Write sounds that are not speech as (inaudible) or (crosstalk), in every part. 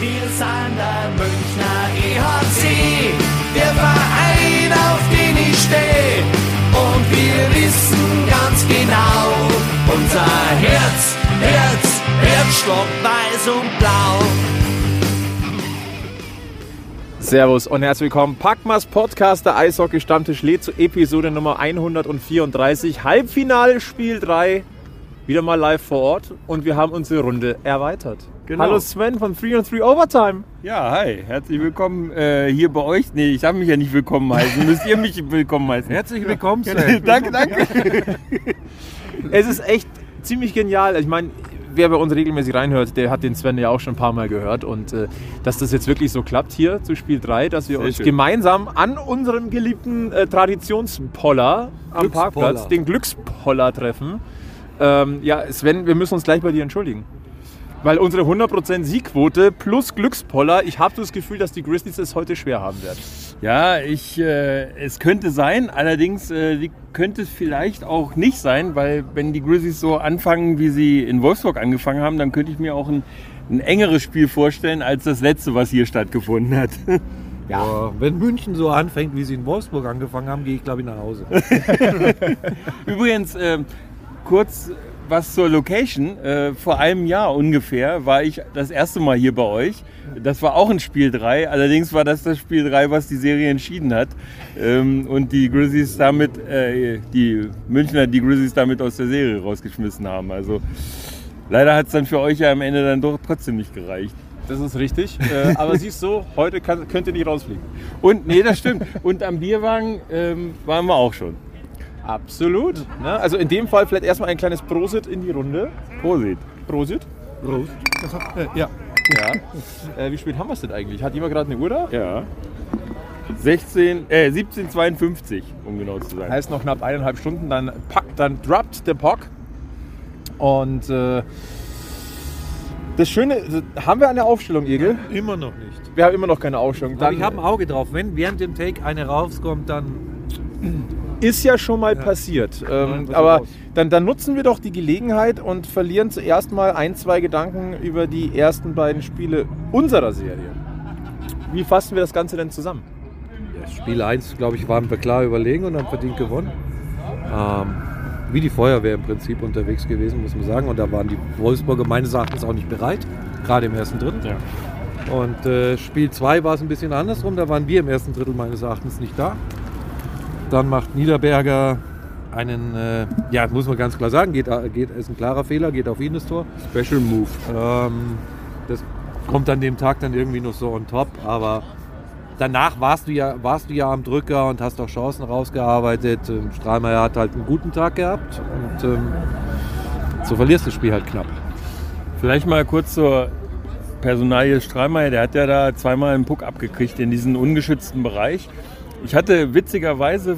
Wir sind der Münchner EHC, der Verein, auf den ich stehe. Und wir wissen ganz genau, unser Herz, Herz, Herzstock weiß und blau. Servus und herzlich willkommen. Packmas Podcast, der Eishockey-Stammtisch lädt zu Episode Nummer 134. Halbfinale, Spiel 3. Wieder mal live vor Ort und wir haben unsere Runde erweitert. Genau. Hallo Sven von 3 on 3 Overtime. Ja, hi, herzlich willkommen äh, hier bei euch. Nee, ich darf mich ja nicht willkommen heißen. Müsst ihr mich willkommen heißen. Herzlich willkommen, Sven. danke, danke. (laughs) Es ist echt ziemlich genial. Ich meine, wer bei uns regelmäßig reinhört, der hat den Sven ja auch schon ein paar Mal gehört. Und äh, dass das jetzt wirklich so klappt hier zu Spiel 3, dass wir Sehr uns schön. gemeinsam an unserem geliebten äh, Traditionspoller am. Parkplatz, den Glückspoller treffen. Ähm, ja, Sven, wir müssen uns gleich bei dir entschuldigen. Weil unsere 100% Siegquote plus Glückspoller, ich habe das Gefühl, dass die Grizzlies es heute schwer haben werden. Ja, ich, äh, es könnte sein, allerdings äh, die könnte es vielleicht auch nicht sein, weil wenn die Grizzlies so anfangen, wie sie in Wolfsburg angefangen haben, dann könnte ich mir auch ein, ein engeres Spiel vorstellen als das letzte, was hier stattgefunden hat. (laughs) Ja, wenn München so anfängt, wie sie in Wolfsburg angefangen haben, gehe ich glaube ich nach Hause. (laughs) Übrigens, äh, kurz was zur Location. Äh, vor einem Jahr ungefähr war ich das erste Mal hier bei euch. Das war auch ein Spiel 3. Allerdings war das das Spiel 3, was die Serie entschieden hat. Ähm, und die Grizzlies damit, äh, die Münchner die Grizzlies damit aus der Serie rausgeschmissen haben. Also leider hat es dann für euch ja am Ende dann doch trotzdem nicht gereicht. Das ist richtig. Äh, aber (laughs) siehst du, heute kann, könnt ihr nicht rausfliegen. Und nee, das stimmt. Und am Bierwagen ähm, waren wir auch schon. Absolut. Ne? Also in dem Fall vielleicht erstmal ein kleines Prosit in die Runde. Prosit. Prosit. Prost. Ja. Ja. (laughs) Äh, wie spät haben wir es denn eigentlich? Hat jemand gerade eine Uhr da? Ja. 16, äh, 1752, um genau zu sein. Heißt noch knapp eineinhalb Stunden, dann packt, dann droppt der Puck. Und äh, das Schöne, haben wir eine Aufstellung, Egel? Immer noch nicht. Wir haben immer noch keine Aufstellung. Aber ich habe ein Auge drauf. Wenn während dem Take eine rauskommt, dann ist ja schon mal passiert. Ähm, pass aber dann, dann nutzen wir doch die Gelegenheit und verlieren zuerst mal ein, zwei Gedanken über die ersten beiden Spiele unserer Serie. Wie fassen wir das Ganze denn zusammen? ja, Spiel 1, glaube ich, waren wir klar überlegen und haben verdient gewonnen. Ähm, wie die Feuerwehr im Prinzip unterwegs gewesen, muss man sagen. Und da waren die Wolfsburger meines Erachtens auch nicht bereit, gerade im ersten Drittel. Ja. Und äh, Spiel 2 war es ein bisschen andersrum. Da waren wir im ersten Drittel meines Erachtens nicht da. Dann macht Niederberger einen, äh, ja, muss man ganz klar sagen, geht, geht, ist ein klarer Fehler, geht auf ihn das Tor. Special Move. Ähm, das kommt an dem Tag dann irgendwie noch so on top, aber danach warst du ja, warst du ja am Drücker und hast auch Chancen rausgearbeitet. Ähm, Strahlmeier hat halt einen guten Tag gehabt und ähm, so verlierst du das Spiel halt knapp. Vielleicht mal kurz zur Personalie Strahlmeier. Der hat ja da zweimal einen Puck abgekriegt in diesen ungeschützten Bereich. Ich hatte witzigerweise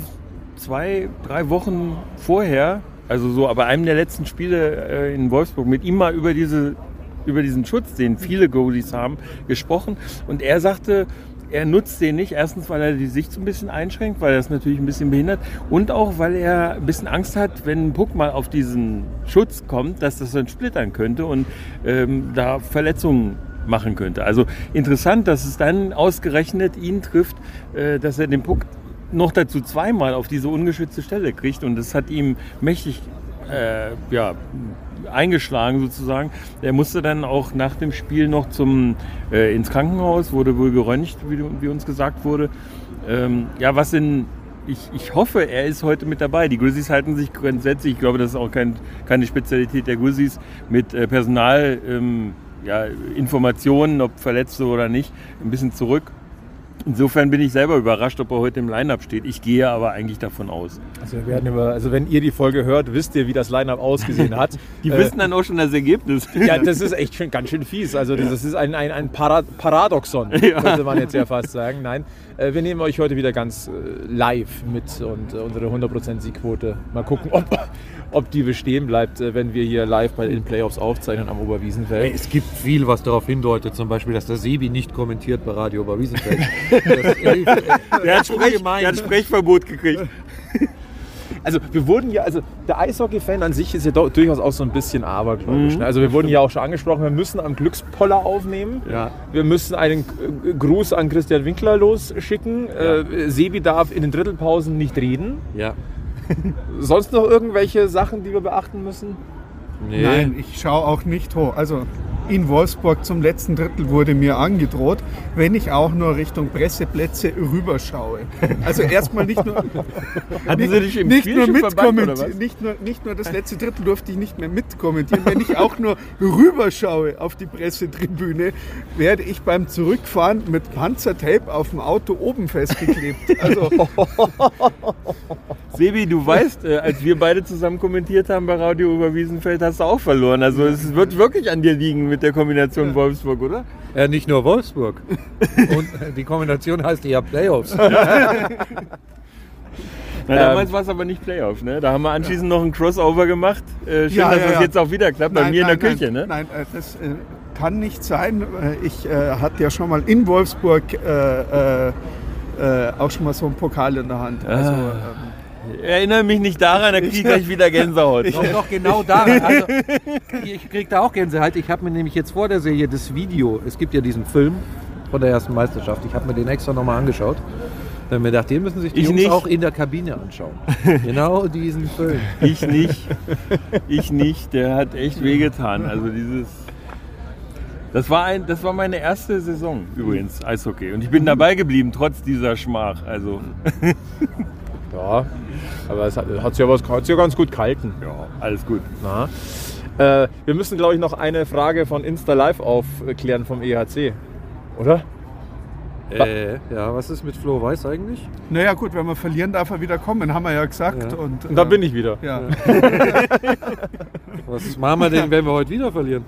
zwei, drei Wochen vorher, also so bei einem der letzten Spiele äh, in Wolfsburg, mit ihm mal über, diese, über diesen Schutz, den viele Goalies haben, gesprochen. Und er sagte, er nutzt den nicht. Erstens, weil er die Sicht so ein bisschen einschränkt, weil er das natürlich ein bisschen behindert. Und auch, weil er ein bisschen Angst hat, wenn ein Puck mal auf diesen Schutz kommt, dass das dann splittern könnte und ähm, da Verletzungen machen könnte. Also interessant, dass es dann ausgerechnet ihn trifft, äh, dass er den Puck noch dazu zweimal auf diese ungeschützte Stelle kriegt. Und das hat ihm mächtig äh, ja, eingeschlagen sozusagen. Er musste dann auch nach dem Spiel noch zum, äh, ins Krankenhaus, wurde wohl geröntgt, wie, wie uns gesagt wurde. Ähm, ja, was in, ich, ich hoffe, er ist heute mit dabei. Die Grizzlies halten sich grundsätzlich, ich glaube, das ist auch kein, keine Spezialität der Grizzlies, mit äh, Personal, ähm, ja, Informationen, ob Verletzte oder nicht, ein bisschen zurück. Insofern bin ich selber überrascht, ob er heute im Line-Up steht. Ich gehe aber eigentlich davon aus. Also, wir werden über, also wenn ihr die Folge hört, wisst ihr, wie das Line-Up ausgesehen hat. (laughs) Die Äh, wissen dann auch schon das Ergebnis. (laughs) Ja, das ist echt schön, ganz schön fies. Also das ist ein, ein, ein Para Paradoxon, (laughs) könnte man jetzt ja fast sagen. Nein, äh, wir nehmen euch heute wieder ganz äh, live mit und äh, unsere 100% Siegquote. Mal gucken, ob, ob die bestehen bleibt, äh, wenn wir hier live bei den Playoffs aufzeichnen am Oberwiesenfeld. Es gibt viel, was darauf hindeutet, zum Beispiel, dass der Sebi nicht kommentiert bei Radio Oberwiesenfeld. (laughs) Das, äh, Der hat, Sprech, der hat Sprechverbot gekriegt. (laughs) also wir wurden ja, also der Eishockey-Fan an sich ist ja durchaus auch so ein bisschen abergläubisch. Ne? Also wir wurden ja auch schon angesprochen, wir müssen am Glückspoller aufnehmen. Ja. Wir müssen einen Gruß an Christian Winkler losschicken. Äh, Sebi darf in den Drittelpausen nicht reden. Ja. (laughs) Sonst noch irgendwelche Sachen, die wir beachten müssen? Nee. Nein, ich schaue auch nicht hoch. Also in Wolfsburg zum letzten Drittel wurde mir angedroht, wenn ich auch nur Richtung Presseplätze rüberschaue. Also erstmal nicht nur, (laughs) nicht, nicht nur mitkommentieren, nicht nur, nicht nur das letzte Drittel durfte ich nicht mehr mitkommentieren. Wenn ich auch nur rüberschaue auf die Pressetribüne, werde ich beim Zurückfahren mit Panzertape auf dem Auto oben festgeklebt. Also (laughs) Sebi, du weißt, äh, als wir beide zusammen kommentiert haben bei Radio über Wiesenfeld, hast du auch verloren. Also es wird wirklich an dir liegen mit der Kombination Wolfsburg, oder? Ja, nicht nur Wolfsburg. Und die Kombination heißt ja Playoffs. (laughs) Na, damals war es aber nicht Playoff, ne? Da haben wir anschließend noch ein Crossover gemacht. Äh, schön, Ja, dass ja, das ja. jetzt auch wieder klappt, bei Nein, mir nein, in der nein, Küche, ne? Nein, äh, das äh, kann nicht sein. Äh, Ich äh, hatte ja schon mal in Wolfsburg äh, äh, äh, auch schon mal so einen Pokal in der Hand. Also, ähm, Erinnere mich nicht daran, da kriege ich gleich wieder Gänsehaut. Doch, doch, genau daran. Also, ich krieg da auch Gänsehaut. Ich habe mir nämlich jetzt vor der Serie das Video, es gibt ja diesen Film von der ersten Meisterschaft, ich habe mir den extra nochmal angeschaut. Dann mir gedacht, den müssen sich die Ich Jungs nicht. auch in der Kabine anschauen. Genau diesen Film. Ich nicht. Ich nicht. Der hat echt wehgetan. Also dieses. Das war, ein, das war meine erste Saison übrigens, Eishockey. Und ich bin dabei geblieben, trotz dieser Schmach. Also, Ja, aber es hat, hat sich ja was hat's ja ganz gut gehalten. ja, alles gut. Na? Äh, wir müssen, glaube ich, noch eine Frage von Insta Live aufklären vom EHC. Oder? Äh, ja, was ist mit Flo Weiß eigentlich? naja gut, wenn wir verlieren, darf er wieder kommen, haben wir ja gesagt. Ja. Und, Und da äh, bin ich wieder. Ja. Was machen wir denn, wenn wir heute wieder verlieren?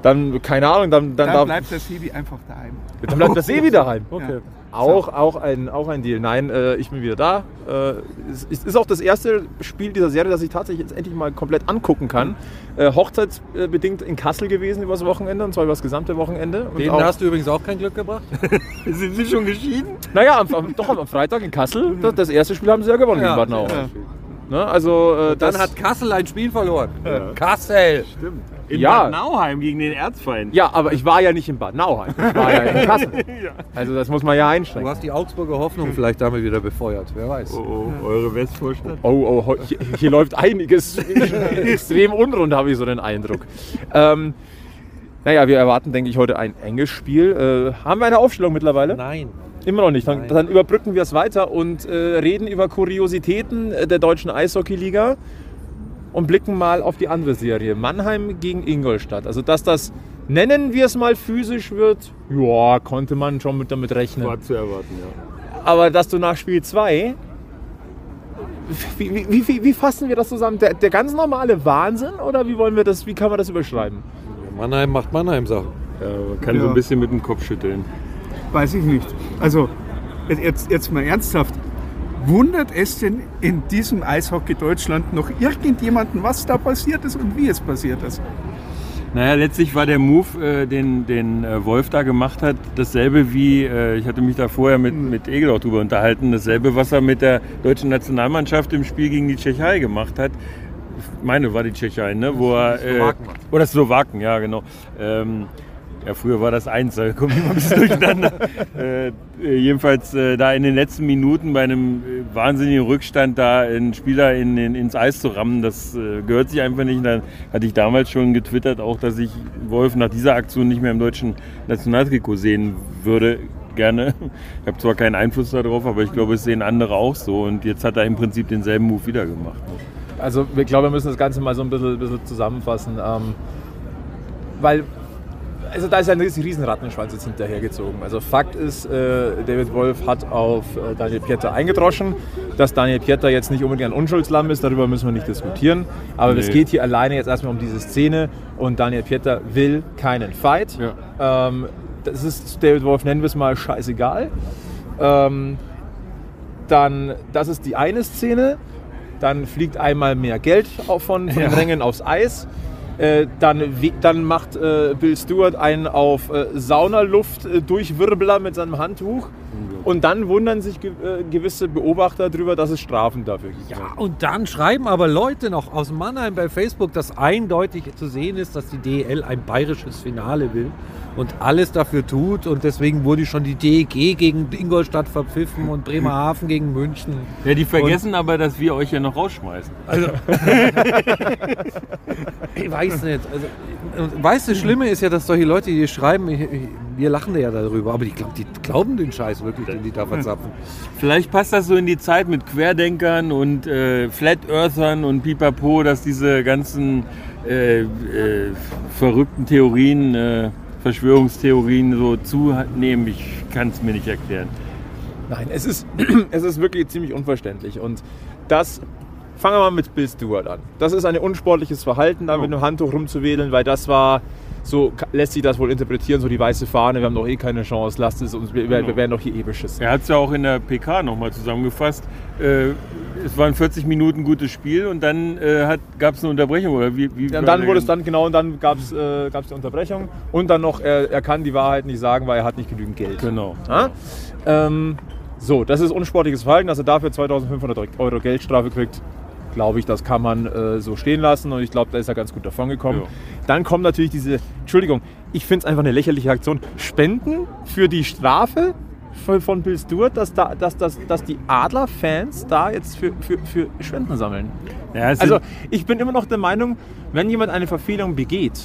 Dann, keine Ahnung, dann, dann, Dann darf, bleibt der Sebi einfach daheim. dann bleibt das eh wieder daheim. Okay. Auch, auch, ein, auch ein Deal. Nein, äh, ich bin wieder da. Äh, es ist- ist auch das erste Spiel dieser Serie, das ich tatsächlich jetzt endlich mal komplett angucken kann. Äh, hochzeitsbedingt in Kassel gewesen übers Wochenende, und zwar über das gesamte Wochenende. Und Denen auch, hast du übrigens auch kein Glück gebracht? (laughs) Sind Sie schon geschieden? naja, am, doch am Freitag in Kassel. Das, das erste Spiel haben sie ja gewonnen gegen Bad Nauheim. Ja. Ne? Also, äh, Dann hat Kassel ein Spiel verloren. Kassel! In Ja. Bad Nauheim gegen den Erzfeind. Ja, aber ich war ja nicht in Bad Nauheim. Ich war ja in Kassel. (laughs) Also das muss man ja Du einschränken. hast die Augsburger Hoffnung vielleicht damit wieder befeuert, wer weiß. Oh, oh, eure Westvorstadt. Oh, oh, hier, hier läuft einiges (laughs) extrem unrund, habe ich so den Eindruck. Ähm, naja, wir erwarten, denke ich, heute ein enges Spiel. Äh, haben wir eine Aufstellung mittlerweile? Nein. Immer noch nicht. Dann, Nein. dann überbrücken wir es weiter und äh, reden über Kuriositäten äh, der deutschen Eishockeyliga und blicken mal auf die andere Serie. Mannheim gegen Ingolstadt. Also, dass das, nennen wir es mal, physisch wird, ja, konnte man schon mit damit rechnen. War zu erwarten, ja. Aber dass du nach Spiel 2. Wie, wie, wie, wie, fassen wir das zusammen? Der, der ganz normale Wahnsinn oder wie wollen wir das, wie kann man das überschreiben? Mannheim macht Mannheim-Sachen. ja man kann so Ja. ein bisschen mit dem Kopf schütteln. Weiß ich nicht. Also jetzt, jetzt mal ernsthaft. Wundert es denn in diesem Eishockey Deutschland noch irgendjemanden, was da passiert ist und wie es passiert ist? Naja, letztlich war der Move, äh, den, den äh, Wolf da gemacht hat, dasselbe wie, äh, ich hatte mich da vorher mit, mit Egel auch drüber unterhalten, dasselbe, was er mit der deutschen Nationalmannschaft im Spiel gegen die Tschechei gemacht hat. Ich meine, war die Tschechei, ne? Wo er, äh, Slowaken. oder Slowaken, ja, genau. Ähm, ja, früher war das eins, (laughs) da kommt immer ein bisschen durcheinander. (laughs) äh, äh, jedenfalls äh, da in den letzten Minuten bei einem äh, wahnsinnigen Rückstand da einen Spieler in, in, ins Eis zu rammen, das äh, gehört sich einfach nicht. Und dann hatte ich damals schon getwittert, auch dass ich Wolf nach dieser Aktion nicht mehr im deutschen Nationaltrikot sehen würde. Gerne. Ich habe zwar keinen Einfluss darauf, aber ich glaube, es sehen andere auch so. Und jetzt hat er im Prinzip denselben Move wieder gemacht. Also ich glaube, wir müssen das Ganze mal so ein bisschen, bisschen zusammenfassen. Ähm, weil, also da ist ja ein riesen Rattenschwanz jetzt hinterhergezogen. Also Fakt ist, äh, David Wolf hat auf äh, Daniel Pieter eingedroschen. Dass Daniel Pieter jetzt nicht unbedingt ein Unschuldslamm ist, darüber müssen wir nicht diskutieren. Aber es Nee. geht hier alleine jetzt erstmal um diese Szene und Daniel Pieter will keinen Fight. Ähm, das ist David Wolf, nennen wir es mal, scheißegal. Ähm, dann, das ist die eine Szene. Dann fliegt einmal mehr Geld von, von den Rängen aufs Eis. Äh, dann, dann macht äh, Bill Stewart einen auf äh, Saunaluft äh, Durchwirbler mit seinem Handtuch. Und dann wundern sich ge äh, gewisse Beobachter darüber, dass es Strafen dafür gibt. Ja, und dann schreiben aber Leute noch aus Mannheim bei Facebook, dass eindeutig zu sehen ist, dass die DEL ein bayerisches Finale will und alles dafür tut. Und deswegen wurde schon die DEG gegen Ingolstadt verpfiffen und Bremerhaven gegen München. Ja, die vergessen aber, dass wir euch ja noch rausschmeißen. Also, (laughs) ich weiß nicht. Also, und weißt du, das Schlimme ist ja, dass solche Leute, die schreiben, wir lachen ja darüber, aber die, glaub, die glauben den Scheiß wirklich, den die da verzapfen. Vielleicht passt das so in die Zeit mit Querdenkern und äh, Flat Earthern und Pipapo, dass diese ganzen äh, äh, verrückten Theorien, äh, Verschwörungstheorien so zunehmen. Ich kann es mir nicht erklären. Nein, es ist, (clears throat) es ist wirklich ziemlich unverständlich. Und das, fangen wir mal mit Bill Stewart an. Das ist ein unsportliches Verhalten, da mit einem Handtuch rumzuwedeln, weil das war, so lässt sich das wohl interpretieren, so die weiße Fahne, wir haben doch eh keine Chance, lasst es uns, wir, wir werden doch hier eh beschissen. Er hat es ja auch in der PK nochmal zusammengefasst. Äh, es waren 40 Minuten gutes Spiel und dann äh, gab es eine Unterbrechung. Oder wie, wie Ja, und dann wurde es dann, genau, und dann gab es äh, gab's die Unterbrechung. Und dann noch, er, er kann die Wahrheit nicht sagen, weil er hat nicht genügend Geld. Genau. Ja? Ähm, so, das ist unsportliches Verhalten, dass er dafür 2500 Euro Geldstrafe kriegt. Glaube ich, das kann man äh, so stehen lassen und ich glaube, da ist er ganz gut davon gekommen. Ja. Dann kommt natürlich diese, Entschuldigung, ich finde es einfach eine lächerliche Aktion. Spenden für die Strafe von, von Bill Stewart, dass, da, dass, dass, dass die Adler-Fans da jetzt für, für, für Spenden sammeln. Ja, Also ich bin immer noch der Meinung, wenn jemand eine Verfehlung begeht,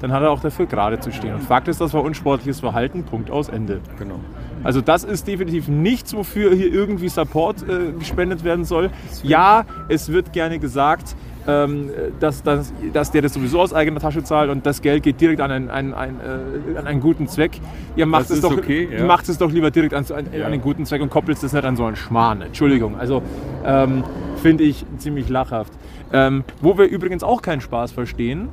dann hat er auch dafür gerade zu stehen. Und Fakt ist, das war unsportliches Verhalten, Punkt aus Ende. genau. Also das ist definitiv nichts, wofür hier irgendwie Support äh, gespendet werden soll. Ja, es wird gerne gesagt, dass, dass, dass der das sowieso aus eigener Tasche zahlt und das Geld geht direkt an einen, einen, einen, äh, an einen guten Zweck. Ihr macht, es doch, okay, ja. macht es doch lieber direkt an, an, Ja. an einen guten Zweck und koppelt es nicht an so einen Schmarrn. Entschuldigung. Also ähm, finde ich ziemlich lachhaft. Ähm, wo wir übrigens auch keinen Spaß verstehen,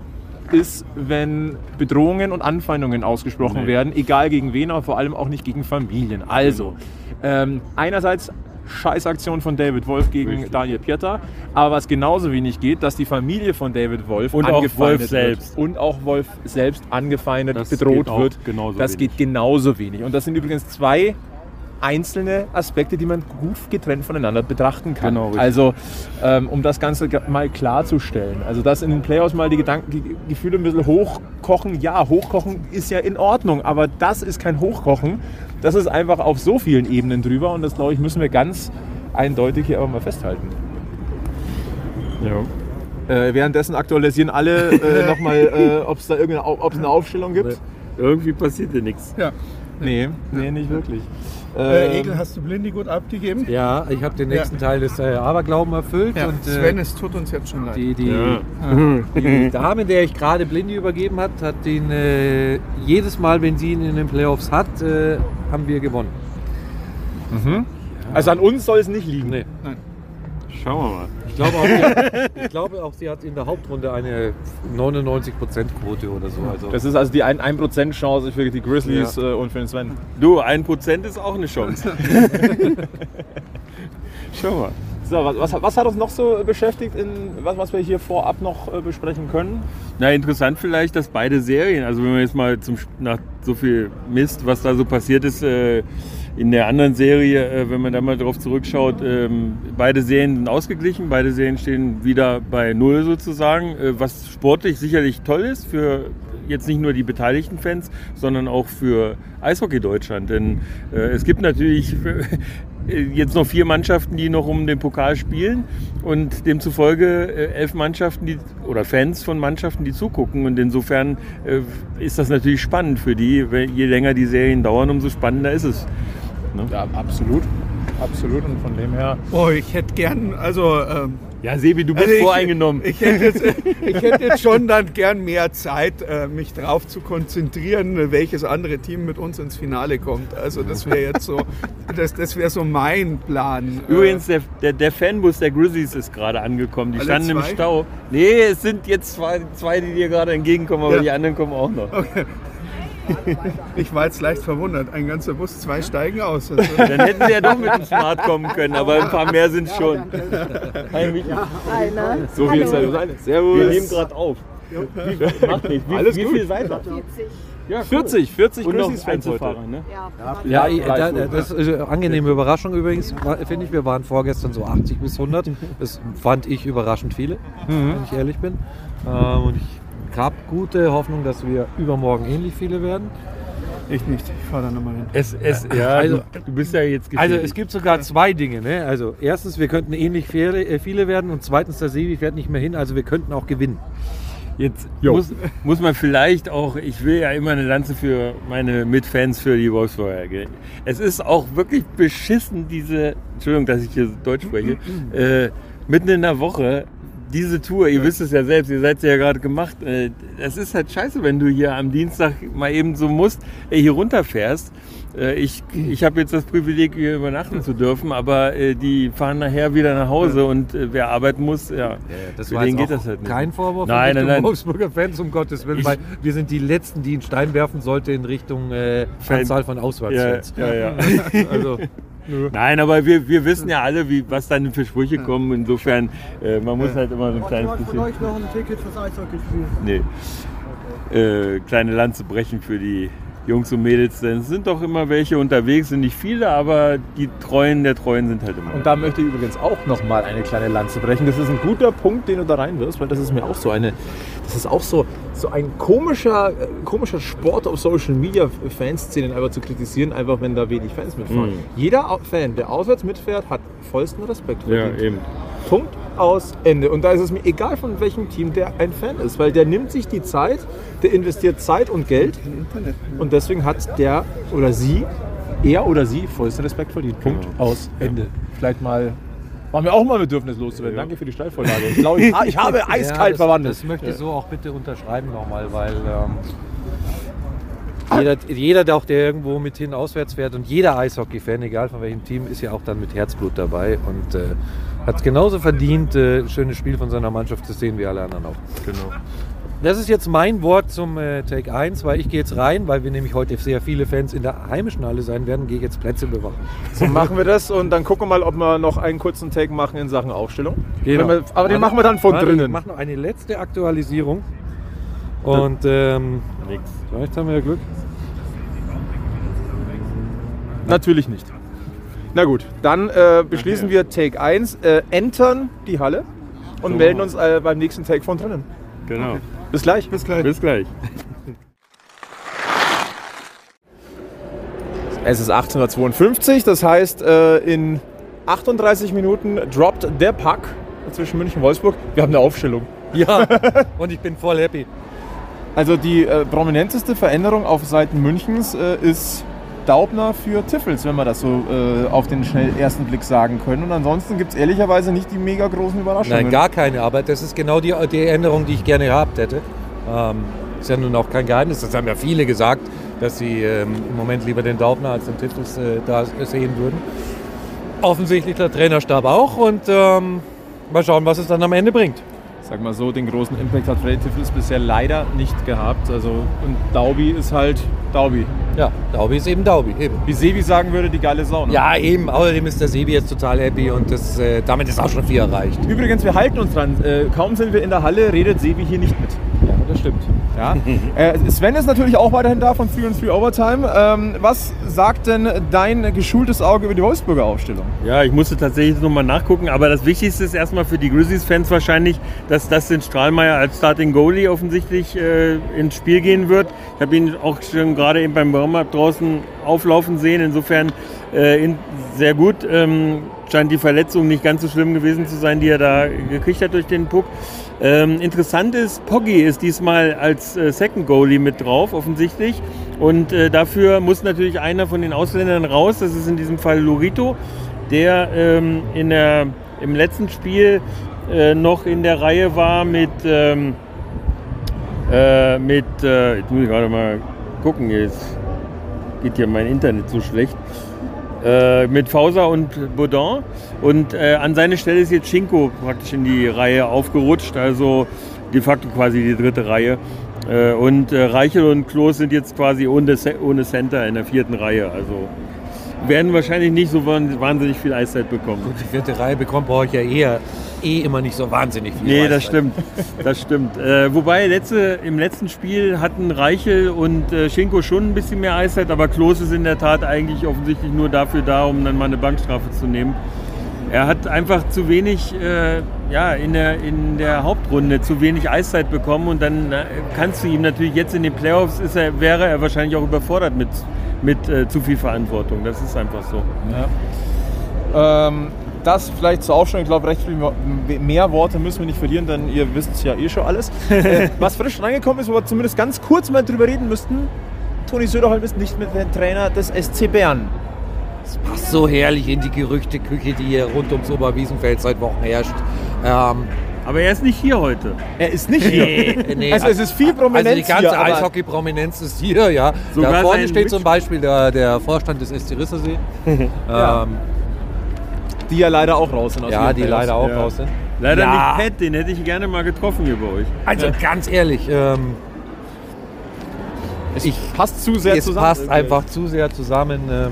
ist, wenn Bedrohungen und Anfeindungen ausgesprochen Nee. werden, egal gegen wen, aber vor allem auch nicht gegen Familien. Also, ähm, einerseits Scheißaktion von David Wolf gegen Richtig. Daniel Pieter, aber was genauso wenig geht, dass die Familie von David Wolf Und auch Wolf wird. selbst. und auch Wolf selbst angefeindet, Das bedroht wird. genauso das wenig. geht genauso wenig. Und das sind übrigens zwei einzelne Aspekte, die man gut getrennt voneinander betrachten kann. Genau, richtig. also, ähm, um das Ganze mal klarzustellen. Also, dass in den Playoffs mal die Gedanken, die Gefühle ein bisschen hochkochen. Ja, hochkochen ist ja in Ordnung, aber das ist kein Hochkochen. Das ist einfach auf so vielen Ebenen drüber und das, glaube ich, müssen wir ganz eindeutig hier aber mal festhalten. Ja. Äh, währenddessen aktualisieren alle äh, (laughs) nochmal, äh, ob es da irgendeine ob's eine Aufstellung gibt. Irgendwie passiert ja nichts. Ja. Nee, nee, nicht wirklich. Äh, Ähm, Egel, hast du Blindi gut abgegeben? Ja, ich habe den nächsten Teil des äh, Aberglauben erfüllt. Ja, und, äh, Sven, es tut uns jetzt schon leid. die, die, Ja. die (laughs) Dame, der ich gerade Blindy übergeben hat, hat ihn äh, jedes Mal, wenn sie ihn in den Playoffs hat, äh, haben wir gewonnen. also an uns soll es nicht liegen. Nee. Schauen wir mal. Ich glaube, auch, sie, (laughs) ich glaube auch, sie hat in der Hauptrunde eine 99%-Quote oder so. Also, Das ist also die 1% Chance für die Grizzlies äh, und für den Sven. Du, ein Prozent ist auch eine Chance. (laughs) Schau mal. So, was, was, was hat uns noch so beschäftigt, in, was, was wir hier vorab noch äh, besprechen können? Na, interessant vielleicht, dass beide Serien, also wenn man jetzt mal zum, nach so viel Mist, was da so passiert ist, äh, in der anderen Serie, äh, wenn man da mal drauf zurückschaut, ähm, beide Serien sind ausgeglichen, beide Serien stehen wieder bei Null sozusagen, äh, was sportlich sicherlich toll ist für jetzt nicht nur die beteiligten Fans, sondern auch für Eishockey Deutschland. Denn äh, es gibt natürlich (laughs) jetzt noch vier Mannschaften, die noch um den Pokal spielen und demzufolge elf Mannschaften die, oder Fans von Mannschaften, die zugucken. Und insofern ist das natürlich spannend für die. Je länger die Serien dauern, umso spannender ist es. Ja, absolut. Absolut und von dem her. Oh, ich hätte gern, also, ähm, Ja, Sebi, du bist also ich, voreingenommen. Ich hätte, jetzt, ich hätte jetzt schon dann gern mehr Zeit, äh, mich darauf zu konzentrieren, welches andere Team mit uns ins Finale kommt. Also das wäre jetzt so, das, das wäre so mein Plan. Äh, Übrigens, der, der, der Fanbus der Grizzlies ist gerade angekommen. Die Alle standen im zwei? Stau. Nee, es sind jetzt zwei, zwei die dir gerade entgegenkommen, aber Ja. die anderen kommen auch noch. Ich war jetzt leicht verwundert. Ein ganzer Bus, zwei steigen aus. Also, Dann hätten sie ja doch mit dem Smart kommen können, aber ein paar mehr sind schon. Hi, Michi. Einer. So viel. Zeit. Servus. Wir nehmen gerade auf. Wie, macht nicht. Wie, Alles wie gut. viel seid ihr? 40. Ja, 40, 40 Und noch. Einzelfahrer, ne? Ja, Ja, das ist eine angenehme Überraschung übrigens, finde ich. Wir waren vorgestern so 80 bis 100. Das fand ich überraschend viele, wenn ich ehrlich bin. Ähm, und ich habe gute Hoffnung, dass wir übermorgen ähnlich viele werden. Ich nicht. Ich fahre da nochmal hin. Es, es, ja, Also- du, bist ja jetzt Also geschädigt. es gibt sogar zwei Dinge. Ne? Also erstens, wir könnten ähnlich viele, äh, viele werden und zweitens, der Sevi fährt nicht mehr hin, also wir könnten auch gewinnen. Jetzt muss, muss man vielleicht auch, ich will ja immer eine Lanze für meine Mitfans für die Wolfsburger. gell. Es ist auch wirklich beschissen, diese, Entschuldigung, dass ich hier Deutsch spreche, (clears throat) äh, mitten in der Woche, diese Tour, ihr wisst es ja selbst, ihr seid sie ja gerade gemacht, äh, das ist halt scheiße, wenn du hier am Dienstag mal eben so musst, äh, hier runterfährst. Äh, ich ich habe jetzt das Privileg, hier übernachten zu dürfen, aber äh, die fahren nachher wieder nach Hause und äh, wer arbeiten muss, ja, Das für war den geht das halt nicht. kein Vorwurf Nein, in nein, nein. Wolfsburger Fans, um Gottes Willen, Ich- weil wir sind die Letzten, die einen Stein werfen sollte in Richtung äh, Anzahl von Ja, Auswärtsfans. ja, ja. (laughs) Also, Nein, aber wir, wir wissen ja alle, wie, was dann für Sprüche kommen. Insofern, äh, man muss halt immer so ein kleines von bisschen. euch noch ein Ticket fürs Eishockeyspiel? Nee. Äh, kleine Lanze brechen für die Jungs und Mädels, denn es sind doch immer welche unterwegs, sind nicht viele, aber die Treuen der Treuen sind halt immer. Und da möchte ich übrigens auch noch mal eine kleine Lanze brechen. Das ist ein guter Punkt, den du da reinwirfst, weil das ist mir auch so eine, das ist auch so, so ein komischer, komischer Sport auf Social Media Fanszenen einfach zu kritisieren, einfach wenn da wenig Fans mitfahren. Mhm. Jeder Fan, der auswärts mitfährt, hat vollsten Respekt ja, verdient. eben. Punkt aus Ende. Und da ist es mir egal, von welchem Team der ein Fan ist, weil der nimmt sich die Zeit, der investiert Zeit und Geld und deswegen hat der oder sie, er oder sie, vollsten Respekt verdient. Punkt aus Ende. Vielleicht mal, war mir auch mal ein Bedürfnis loszuwerden. Danke für die Steilvorlage. Ich glaube, ich, ich (laughs) habe eiskalt ja, verwandelt. Das möchte ich so auch bitte unterschreiben nochmal, weil ähm, jeder, jeder, der auch der irgendwo mit hin auswärts fährt und jeder Eishockey-Fan, egal von welchem Team, ist ja auch dann mit Herzblut dabei und äh, hat genauso verdient, äh, ein schönes Spiel von seiner Mannschaft zu sehen wie alle anderen auch. Genau. Das ist jetzt mein Wort zum äh, Take 1, weil ich gehe jetzt rein, weil wir nämlich heute sehr viele Fans in der heimischen Halle sein werden, gehe ich jetzt Plätze bewachen. So machen wir das und dann gucken wir mal, ob wir noch einen kurzen Take machen in Sachen Aufstellung. Genau. Wir, aber den machen wir dann von Warte, drinnen. Ich mache noch eine letzte Aktualisierung. Und ähm, Nix. vielleicht haben wir ja Glück. Natürlich nicht. Na gut, dann äh, beschließen wir Take 1, äh, entern die Halle und melden uns äh, beim nächsten Take von drinnen. Genau. Bis gleich. Bis gleich. Bis gleich. Es ist 1852, das heißt, äh, in 38 Minuten droppt der Puck zwischen München und Wolfsburg. Wir haben eine Aufstellung. Ja, (laughs) und ich bin voll happy. Also die äh, prominenteste Veränderung auf Seiten Münchens äh, ist Daubner für Tiffels, wenn wir das so äh, auf den schnell ersten Blick sagen können. Und ansonsten gibt es ehrlicherweise nicht die mega großen Überraschungen. Nein, gar keine, aber das ist genau die, die Änderung, die ich gerne gehabt hätte. Ähm, ist ja nun auch kein Geheimnis, das haben ja viele gesagt, dass sie ähm, im Moment lieber den Daubner als den Tittels äh, da sehen würden. Offensichtlich der Trainerstab auch und ähm, mal schauen, was es dann am Ende bringt. Sag mal so, den großen Impact hat Freddy Tiffels bisher leider nicht gehabt. Also, und Daubi ist halt Daubi. Ja, Daubi ist eben Daubi, eben. Wie Sevi sagen würde, die geile Sau. ne? Ja, eben. Außerdem ist der Sebi jetzt total happy und das, äh, damit ist auch schon viel erreicht. Übrigens, wir halten uns dran. Äh, kaum sind wir in der Halle, redet Sevi hier nicht mit. Ja, das stimmt. Ja. (laughs) äh, Sven ist natürlich auch weiterhin da von 3 und 3 Overtime. Ähm, was sagt denn dein geschultes Auge über die Wolfsburger Aufstellung? Ja, ich musste tatsächlich nochmal nachgucken, aber das Wichtigste ist erstmal für die Grizzlies-Fans wahrscheinlich, dass das den Strahlmeier als Starting Goalie offensichtlich äh, ins Spiel gehen wird. Ich habe ihn auch schon gerade eben beim Warm-Up draußen auflaufen sehen, insofern äh, in, sehr gut. Ähm, scheint die Verletzung nicht ganz so schlimm gewesen zu sein, die er da gekriegt hat durch den Puck. Ähm, interessant ist, Poggi ist diesmal als äh, Second Goalie mit drauf, offensichtlich. Und äh, dafür muss natürlich einer von den Ausländern raus. Das ist in diesem Fall Lurito, der ähm, in der, im letzten Spiel äh, noch in der Reihe war mit, ähm, äh, mit äh, jetzt muss ich gerade mal gucken, jetzt geht hier mein Internet so schlecht. Äh, mit Fauser und Baudin. Und äh, an seine Stelle ist jetzt Schinko praktisch in die Reihe aufgerutscht, also de facto quasi die dritte Reihe. Äh, und äh, Reichel und Klos sind jetzt quasi ohne, ohne Center in der vierten Reihe. Also werden wahrscheinlich nicht so wahnsinnig viel Eiszeit bekommen. Gut, die vierte Reihe bekommt brauche ich ja eher eh immer nicht so wahnsinnig viel. Nee, das Eiszeit. stimmt. Das stimmt. Äh, wobei letzte, im letzten Spiel hatten Reichel und äh, Schinko schon ein bisschen mehr Eiszeit, aber Klose ist in der Tat eigentlich offensichtlich nur dafür da, um dann mal eine Bankstrafe zu nehmen. Er hat einfach zu wenig, äh, ja, in der, in der Hauptrunde zu wenig Eiszeit bekommen und dann äh, kannst du ihm natürlich jetzt in den Playoffs ist er, wäre er wahrscheinlich auch überfordert mit, mit äh, zu viel Verantwortung. Das ist einfach so. Ja. Ähm, das vielleicht zur Aufstellung. Ich glaube, recht viel mehr Worte müssen wir nicht verlieren, denn ihr wisst es ja eh schon alles. (laughs) äh, was frisch reingekommen ist, wo wir zumindest ganz kurz mal drüber reden müssten, Toni Söderholm ist nicht mehr der Trainer des SC Bern. Das passt so herrlich in die Gerüchteküche, die hier rund ums Oberwiesenfeld seit Wochen herrscht. Ähm, Aber er ist nicht hier heute. Er ist nicht hier. nee, Also es ist viel Prominenz Also die ganze Eishockey-Prominenz ist hier, ja. Sogar da vorne steht zum. Beispiel der, der Vorstand des SC Rissersee. (laughs) Ja. ähm, Die ja leider auch raus sind. aus ja, die Playoffs. leider auch Ja. raus sind. Leider Ja. nicht Pat, den hätte ich gerne mal getroffen hier bei euch. Also ganz ehrlich, ähm, Es passt zu sehr es zusammen. passt einfach zu sehr zusammen. Ähm,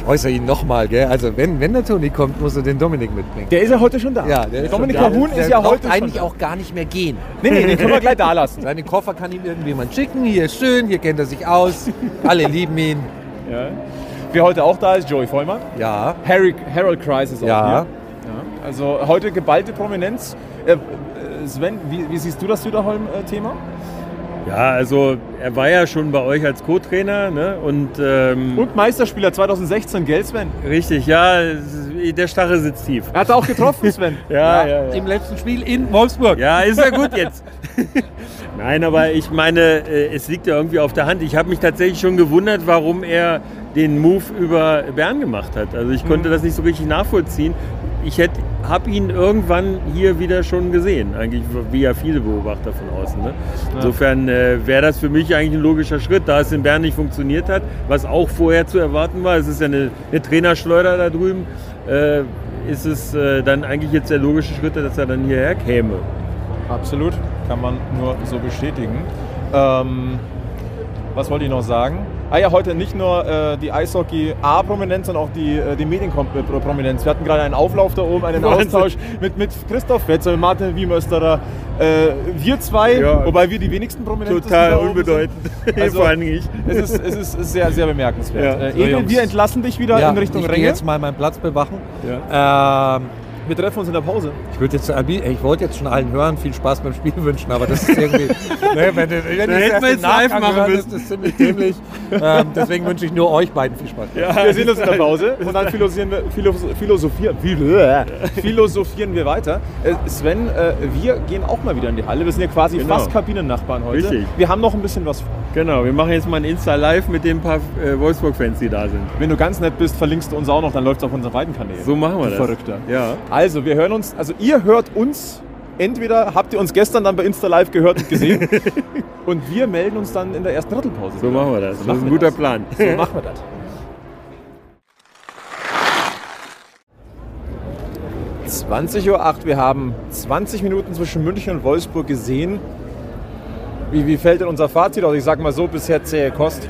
ich äußere ihn nochmal, gell? Also wenn, wenn der Toni kommt, muss er den Dominik mitbringen. Der ist ja heute schon da. ja, der ist Dominik schon. Cahun Der ist ja heute schon eigentlich da. auch gar nicht mehr gehen. Nee, nee, den können wir gleich da lassen. (laughs) Seinen Koffer kann ihm irgendjemand schicken. Hier ist schön, hier kennt er sich aus. Alle lieben ihn. Ja. Wer heute auch da ist, Joey Vollmann. Ja. Harry, Harold Kreis ist auch Ja. hier. Ja. Also heute geballte Prominenz. Äh, äh, Sven, wie, wie siehst du das Süderholm-Thema? Ja, also er war ja schon bei euch als Co-Trainer ne? und ähm, Und Meisterspieler 2016, gell Sven? richtig, ja, der Starre sitzt tief. Er hat auch getroffen, (laughs) Sven. Ja, ja, ja. Im letzten Spiel in Wolfsburg. Ja, ist ja gut (laughs) jetzt. (laughs) Nein, aber ich meine, äh, es liegt ja irgendwie auf der Hand. Ich habe mich tatsächlich schon gewundert, warum er den Move über Bern gemacht hat. Also ich konnte das nicht so richtig nachvollziehen. Ich habe ihn irgendwann hier wieder schon gesehen, eigentlich wie ja viele Beobachter von außen. Ne? Insofern äh, wäre das für mich eigentlich ein logischer Schritt, da es in Bern nicht funktioniert hat, was auch vorher zu erwarten war. Es ist ja eine, eine Trainerschleuder da drüben. Äh, ist es äh, dann eigentlich jetzt der logische Schritt, dass er dann hierher käme. Absolut, kann man nur so bestätigen. Ähm, was wollte ich noch sagen? Ah ja, heute nicht nur äh, die Eishockey-A-Prominenz, sondern auch die, äh, die Medienprominenz. Wir hatten gerade einen Auflauf da oben, einen Wahnsinn. Austausch mit, mit Christoph Fetzer, mit Martin Wiemösterer. Äh, wir zwei, Ja. wobei wir die wenigsten Prominenz Total unbedeutend. (laughs) Also- Vor allem ich. Es ist, es ist sehr, sehr bemerkenswert. Ja. Äh, Jungs. wir entlassen dich wieder in Richtung ich gehe Ränge. jetzt mal meinen Platz bewachen. Ja. Ähm, Wir treffen uns in der Pause. ich würde jetzt, ich wollte jetzt schon allen hören, viel Spaß beim Spiel (laughs) wünschen, aber das ist irgendwie, (laughs) ne, wenn, du- wenn Da ich hätten wir jetzt live Nachgang machen höre, müssen. ist das ziemlich dämlich. (laughs) ähm, deswegen wünsche ich nur euch beiden viel Spaß. Wir sehen uns in der Pause und dann philosophieren wir, philosoph- philosophieren, philosophieren wir weiter. Äh, Sven, äh, wir gehen auch mal wieder in die Halle. Wir sind ja quasi Genau. fast Kabinennachbarn heute. Richtig. Wir haben noch ein bisschen was vor. Genau, wir machen jetzt mal ein Insta-Live mit den paar äh, Wolfsburg-Fans, die da sind. Wenn du ganz nett bist, verlinkst du uns auch noch, dann läuft es auf unseren beiden Kanälen. So machen wir Du das. Verrückter. Ja. Also, wir hören uns, also ihr hört uns, entweder habt ihr uns gestern dann bei Insta Live gehört und gesehen (laughs) und wir melden uns dann in der ersten Drittelpause. So machen wir das. So Das ist ein guter das. Plan. So machen wir das. 20.08 Uhr, wir haben 20 Minuten zwischen München und Wolfsburg gesehen. Wie, wie fällt denn unser Fazit aus? Ich sag mal so, bisher zähe Kost.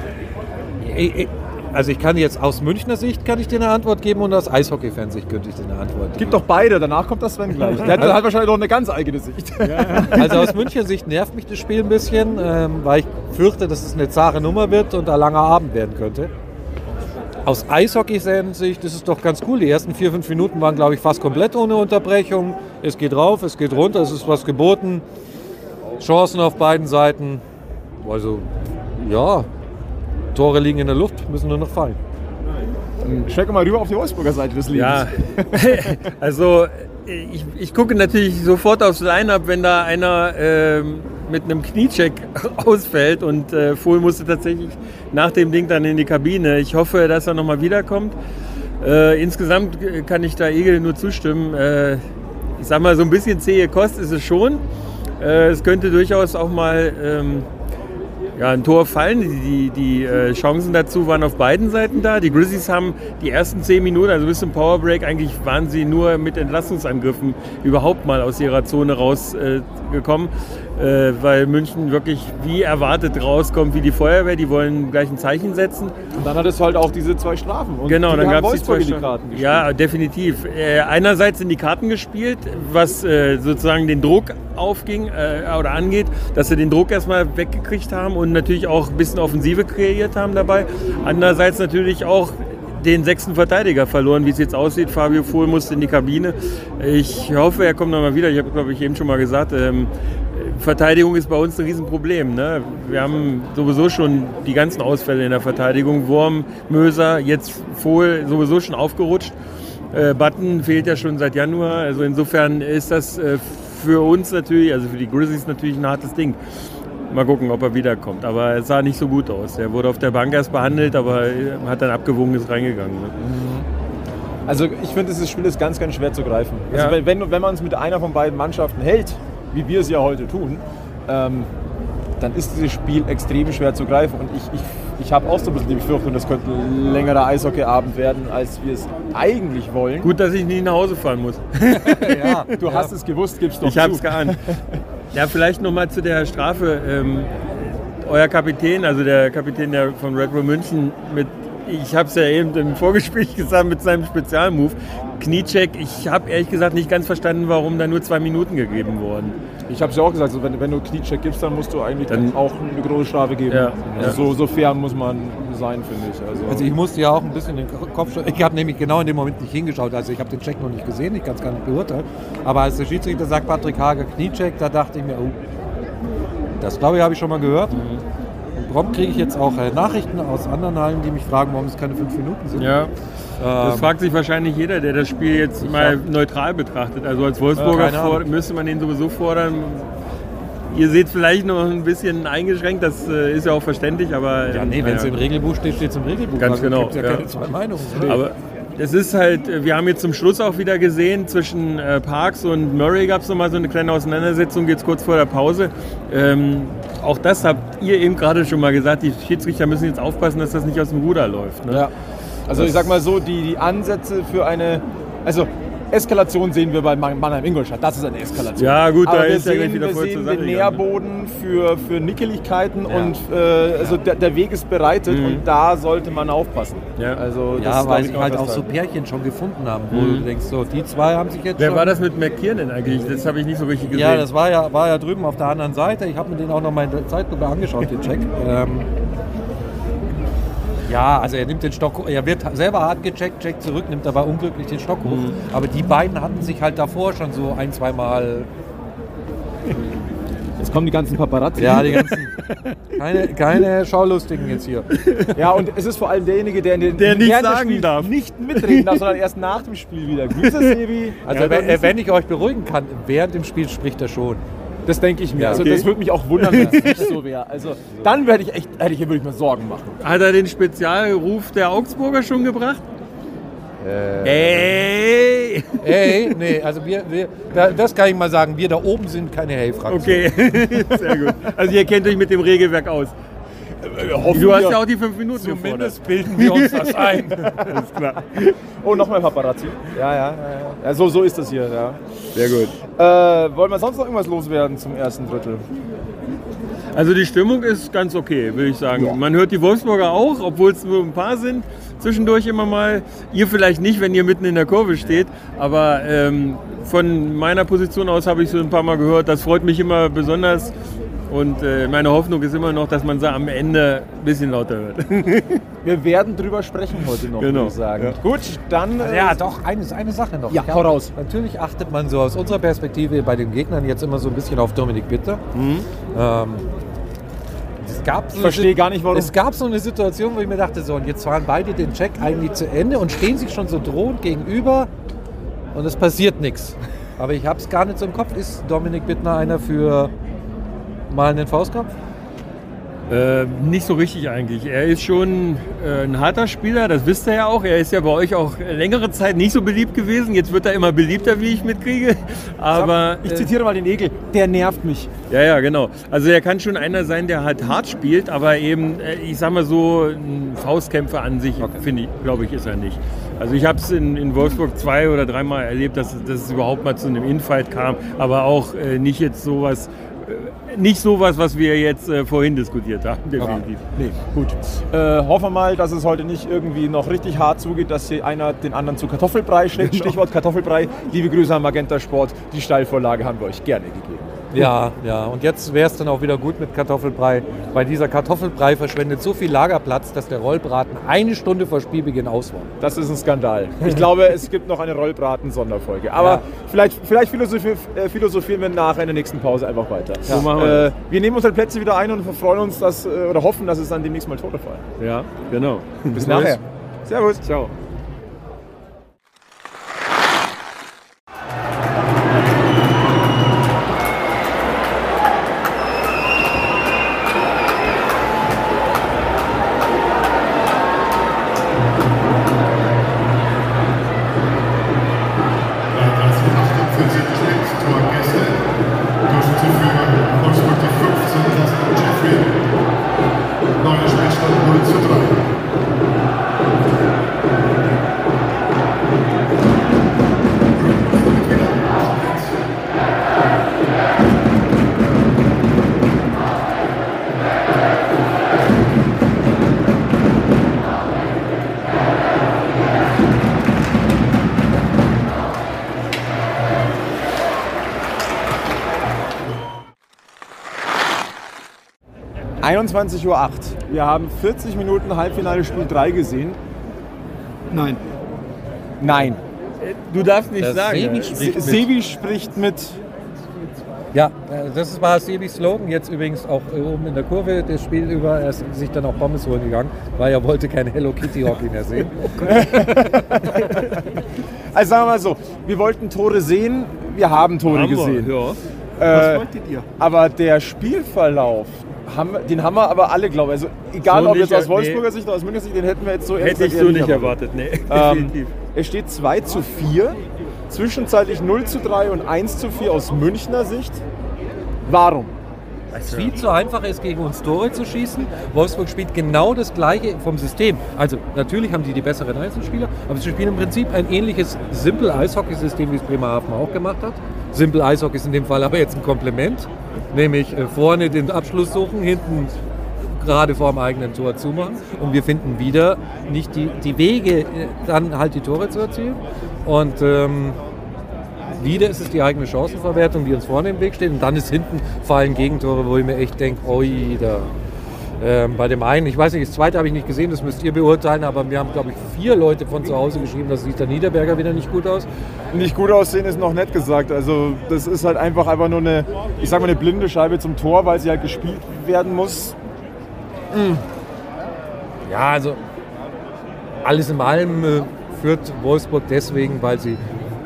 Also ich kann jetzt aus Münchner Sicht kann ich dir eine Antwort geben und aus Eishockey-Fansicht könnte ich dir eine Antwort geben. Gibt doch beide, danach kommt das Sven gleich. (laughs) Der hat, hat wahrscheinlich noch eine ganz eigene Sicht. Also aus Münchner Sicht nervt mich das Spiel ein bisschen, ähm, weil ich fürchte, dass es eine zahre Nummer wird und ein langer Abend werden könnte. Aus Eishockey-Sicht ist es doch ganz cool. Die ersten vier, fünf Minuten waren, glaube ich, fast komplett ohne Unterbrechung. Es geht rauf, es geht runter, es ist was geboten. Chancen auf beiden Seiten. Also, ja, Tore liegen in der Luft, müssen nur noch fallen. Dann Check mal rüber auf die Wolfsburger Seite des Lebens. Ja, (laughs) also ich, ich gucke natürlich sofort aufs Line-Up, wenn da einer ähm, mit einem Kniecheck (laughs) ausfällt und äh, Fohl musste tatsächlich nach dem Ding dann in die Kabine. Ich hoffe, dass er nochmal wiederkommt. Äh, insgesamt kann ich da Egel nur zustimmen. Äh, ich sag mal, so ein bisschen zähe Kost ist es schon. Äh, es könnte durchaus auch mal ähm, ja, ein Tor fallen. Die, die, die äh, Chancen dazu waren auf beiden Seiten da. Die Grizzlies haben die ersten zehn Minuten, also bis zum Powerbreak, eigentlich waren sie nur mit Entlastungsangriffen überhaupt mal aus ihrer Zone rausgekommen. Äh. Äh, weil München wirklich wie erwartet rauskommt, wie die Feuerwehr. Die wollen gleich ein Zeichen setzen. Und dann hat es halt auch diese zwei Strafen. Und genau, die dann gab es die zwei Strafen. Ja, definitiv. Äh, einerseits sind die Karten gespielt, was äh, sozusagen den Druck aufging äh, oder angeht, dass sie den Druck erstmal weggekriegt haben und natürlich auch ein bisschen Offensive kreiert haben dabei. Andererseits natürlich auch den sechsten Verteidiger verloren, wie es jetzt aussieht. Fabio Vohl musste in die Kabine. Ich hoffe, er kommt nochmal wieder. Ich habe, glaube ich, eben schon mal gesagt, ähm, Verteidigung ist bei uns ein Riesenproblem. Ne? Wir haben sowieso schon die ganzen Ausfälle in der Verteidigung. Wurm, Möser, jetzt Vohl sowieso schon aufgerutscht. Äh, Button fehlt ja schon seit Januar. Also insofern ist das äh, für uns natürlich, also für die Grizzlies natürlich ein hartes Ding. Mal gucken, ob er wiederkommt. Aber es sah nicht so gut aus. Er wurde auf der Bank erst behandelt, aber äh, hat dann abgewogen, ist reingegangen. Ne? Also ich finde, dieses Spiel ist ganz, ganz schwer zu greifen. Also Ja. wenn, wenn, wenn man es mit einer von beiden Mannschaften hält, wie wir es ja heute tun, ähm, dann ist dieses Spiel extrem schwer zu greifen. Und ich, ich, ich habe auch so ein bisschen die Befürchtung, das könnte ein längerer Eishockeyabend werden, als wir es eigentlich wollen. Gut, dass ich nicht nach Hause fahren muss. (laughs) ja, du hast es gewusst, gibst doch Ich habe es geahnt. (laughs) Ja, vielleicht nochmal zu der Strafe. Ähm, euer Kapitän, also der Kapitän der von Red Bull München, mit, ich habe es ja eben im Vorgespräch gesagt, mit seinem Spezialmove, Kniecheck, ich habe ehrlich gesagt nicht ganz verstanden, warum da nur zwei Minuten gegeben wurden. Ich habe es ja auch gesagt, so, wenn, wenn du Kniecheck gibst, dann musst du eigentlich Dann- auch eine große Strafe geben. Ja, Also So, so fair muss man sein, finde ich. Also, Also ich musste ja auch ein bisschen den Kopf schütteln. Ich habe nämlich genau in dem Moment nicht hingeschaut. Also ich habe den Check noch nicht gesehen, ich kann es gar nicht beurteilen. Aber als der Schiedsrichter sagt, Patrick Hager Kniecheck, da dachte ich mir, oh, das glaube ich, habe ich schon mal gehört. Und prompt kriege ich jetzt auch äh, Nachrichten aus anderen Hallen, die mich fragen, warum es keine fünf Minuten sind. Ja. Das Ähm, fragt sich wahrscheinlich jeder, der das Spiel jetzt mal neutral betrachtet. Also als Wolfsburger Ahnung. for- müsste man den sowieso fordern. Ihr seht vielleicht noch ein bisschen eingeschränkt, das äh, ist ja auch verständlich, aber. ja, nee, wenn es naja. im Regelbuch steht, steht es im Regelbuch. Ganz Also genau, gibt's ja, ja. keine zwei Meinungen. Aber es ist halt, äh, wir haben jetzt zum Schluss auch wieder gesehen, zwischen äh, Parks und Murray gab es nochmal so eine kleine Auseinandersetzung, jetzt kurz vor der Pause. Ähm, auch das habt ihr eben gerade schon mal gesagt, die Schiedsrichter müssen jetzt aufpassen, dass das nicht aus dem Ruder läuft. Ne? Ja. Also ich sag mal so, die, die Ansätze für eine, also Eskalation sehen wir bei Man- Mannheim-Ingolstadt, das ist eine Eskalation. Ja, gut, da Aber wir ist ja gleich sehen, wieder wir voll zur sehen den ne? Nährboden für, für Nickeligkeiten und äh, also der, der Weg ist bereitet und da sollte man aufpassen. Mhm. Ja. Also das ja, weil ich sie halt auch so. Pärchen schon gefunden haben, wo du denkst, so, die zwei haben sich jetzt Wer schon... war das mit McKiernan eigentlich? Das habe ich nicht so richtig gesehen. Ja, das war ja, war ja drüben auf der anderen Seite. Ich habe mir den auch noch mal in der Zeitlupe angeschaut, den Check. Ähm, ja, also er nimmt den Stock, er wird selber hart gecheckt, checkt zurück, nimmt aber unglücklich den Stock hoch. Mhm. Aber die beiden hatten sich halt davor schon so ein, zwei Mal, Jetzt kommen die ganzen Paparazzi. ja, die ganzen, keine, keine Schaulustigen jetzt hier. Ja, und es ist vor allem derjenige, der, in den, Der des sagen Spiels darf. nicht mitreden darf, sondern erst nach dem Spiel wieder. Grüße, (laughs) Sebi. Also Ja, wenn, wenn ich euch beruhigen kann, während dem Spiel spricht er schon. Das denke ich mir. Ja, also okay. das würde mich auch wundern, wenn es nicht so (laughs) wäre. Also dann werde ich echt, hätte ich, würde ich mir Sorgen machen. Hat er den Spezialruf der Augsburger schon gebracht? Äh. Ey! Ey, nee, also wir, wir da, das kann ich mal sagen, wir da oben sind keine Hey-Fraktion. Okay, (laughs) sehr gut. Also ihr kennt euch mit dem Regelwerk aus. Du hast ja auch die fünf Minuten gefordert. Zumindest bilden wir uns das (laughs) ein. Alles klar. Oh, nochmal Paparazzi. Ja, ja, ja. ja. ja so, so ist das hier, ja. Sehr gut. Äh, wollen wir sonst noch irgendwas loswerden zum ersten Drittel? Also die Stimmung ist ganz okay, würde ich sagen. Man hört die Wolfsburger auch, obwohl es nur ein paar sind. Zwischendurch immer mal. Ihr vielleicht nicht, wenn ihr mitten in der Kurve steht. Aber ähm, von meiner Position aus habe ich so ein paar Mal gehört. Das freut mich immer besonders. Und äh, meine Hoffnung ist immer noch, dass man sie am Ende ein bisschen lauter hört. (laughs) Wir werden drüber sprechen heute noch, Genau, würde ich sagen. ja. Gut, dann. äh, Ja, doch, eine, eine Sache noch. Ja, Ich hau raus. Natürlich achtet man so aus unserer Perspektive bei den Gegnern jetzt immer so ein bisschen auf Dominik Bitter. Ähm, es gab so Ich verstehe gar nicht, warum. Es gab so eine Situation, wo ich mir dachte, so, und jetzt fahren beide den Check eigentlich zu Ende und stehen sich schon so drohend gegenüber und es passiert nichts. (laughs) Aber ich habe es gar nicht so im Kopf. Ist Dominik Bittner einer für mal einen Faustkampf? Äh, nicht so richtig eigentlich. Er ist schon äh, ein harter Spieler, das wisst ihr ja auch. Er ist ja bei euch auch längere Zeit nicht so beliebt gewesen. Jetzt wird er immer beliebter, wie ich mitkriege. Aber Ich äh, zitiere mal den Egel. Der nervt mich. ja, ja, genau. Also er kann schon einer sein, der halt hart spielt, aber eben, äh, ich sag mal so, ein Faustkämpfer an sich, finde ich, glaube ich, ist er nicht. Also ich habe es in, in Wolfsburg zwei oder dreimal erlebt, dass, dass es überhaupt mal zu einem Infight kam, aber auch äh, nicht jetzt sowas. Nicht sowas, was wir jetzt äh, vorhin diskutiert haben, definitiv. Nee, gut. Äh, hoffen wir mal, dass es heute nicht irgendwie noch richtig hart zugeht, dass hier einer den anderen zu Kartoffelbrei schlägt. (laughs) Stichwort Kartoffelbrei. Liebe Grüße an Magenta Sport. Die Steilvorlage haben wir euch gerne gegeben. Ja, ja. Und jetzt wäre es dann auch wieder gut mit Kartoffelbrei, weil dieser Kartoffelbrei verschwendet so viel Lagerplatz, dass der Rollbraten eine Stunde vor Spielbeginn aus war. Das ist ein Skandal. Ich glaube, es gibt noch eine Rollbraten-Sonderfolge. Aber Ja. vielleicht, vielleicht philosophi äh, philosophieren wir nachher in der nächsten Pause einfach weiter. So machen wir Äh, wir nehmen unsere Plätze wieder ein und freuen uns, dass, äh, oder hoffen, dass es dann demnächst mal Tore fallen. Ja, genau. Bis nachher. Servus. Ciao. 23.08 Uhr. Wir haben 40 Minuten Halbfinale Spiel 3 gesehen. Nein. Nein. Du darfst nicht das sagen. Sebi spricht, mit. Sebi spricht mit. Ja, das war Sebis Slogan jetzt übrigens auch oben in der Kurve. Das Spiel über, er ist sich dann auch Pommes holen gegangen, weil er wollte kein Hello Kitty Hockey mehr sehen. (laughs) also sagen wir mal so, wir wollten Tore sehen, wir haben Tore haben gesehen. Wir, ja. Äh, Was wolltet ihr? Aber der Spielverlauf, haben, den haben wir aber alle, glaube ich. Also egal So ob jetzt aus äh, Wolfsburger nee. Sicht oder aus Münchner Sicht, den hätten wir jetzt so Hätte ich so nicht erwartet. Nee, (laughs) Ähm, definitiv. es steht 2 zu 4, zwischenzeitlich 0 zu 3 und 1 zu 4 aus Münchner Sicht. Warum? Weil es viel zu einfach ist, gegen uns Tore zu schießen. Wolfsburg spielt genau das Gleiche vom System. Also natürlich haben die die besseren Einzelspieler, aber sie spielen im Prinzip ein ähnliches Simple Eishockey-System, wie es Bremerhaven auch gemacht hat. Simple Eishockey ist in dem Fall aber jetzt ein Kompliment, nämlich äh, vorne den Abschluss suchen, hinten gerade vor dem eigenen Tor zumachen. Und wir finden wieder nicht die, die Wege, äh, dann halt die Tore zu erzielen. Und ähm, wieder ist es die eigene Chancenverwertung, die uns vorne im Weg steht. Und dann ist hinten fallen Gegentore, wo ich mir echt denke, oi, da. Ähm, bei dem einen, ich weiß nicht, das zweite habe ich nicht gesehen, das müsst ihr beurteilen, aber wir haben, glaube ich, vier Leute von zu Hause geschrieben, das sieht der Niederberger wieder nicht gut aus. Nicht gut aussehen ist noch nett gesagt. Also das ist halt einfach einfach nur eine, ich sag mal, eine blinde Scheibe zum Tor, weil sie halt gespielt werden muss. Ja, also alles in allem äh, führt Wolfsburg deswegen, weil sie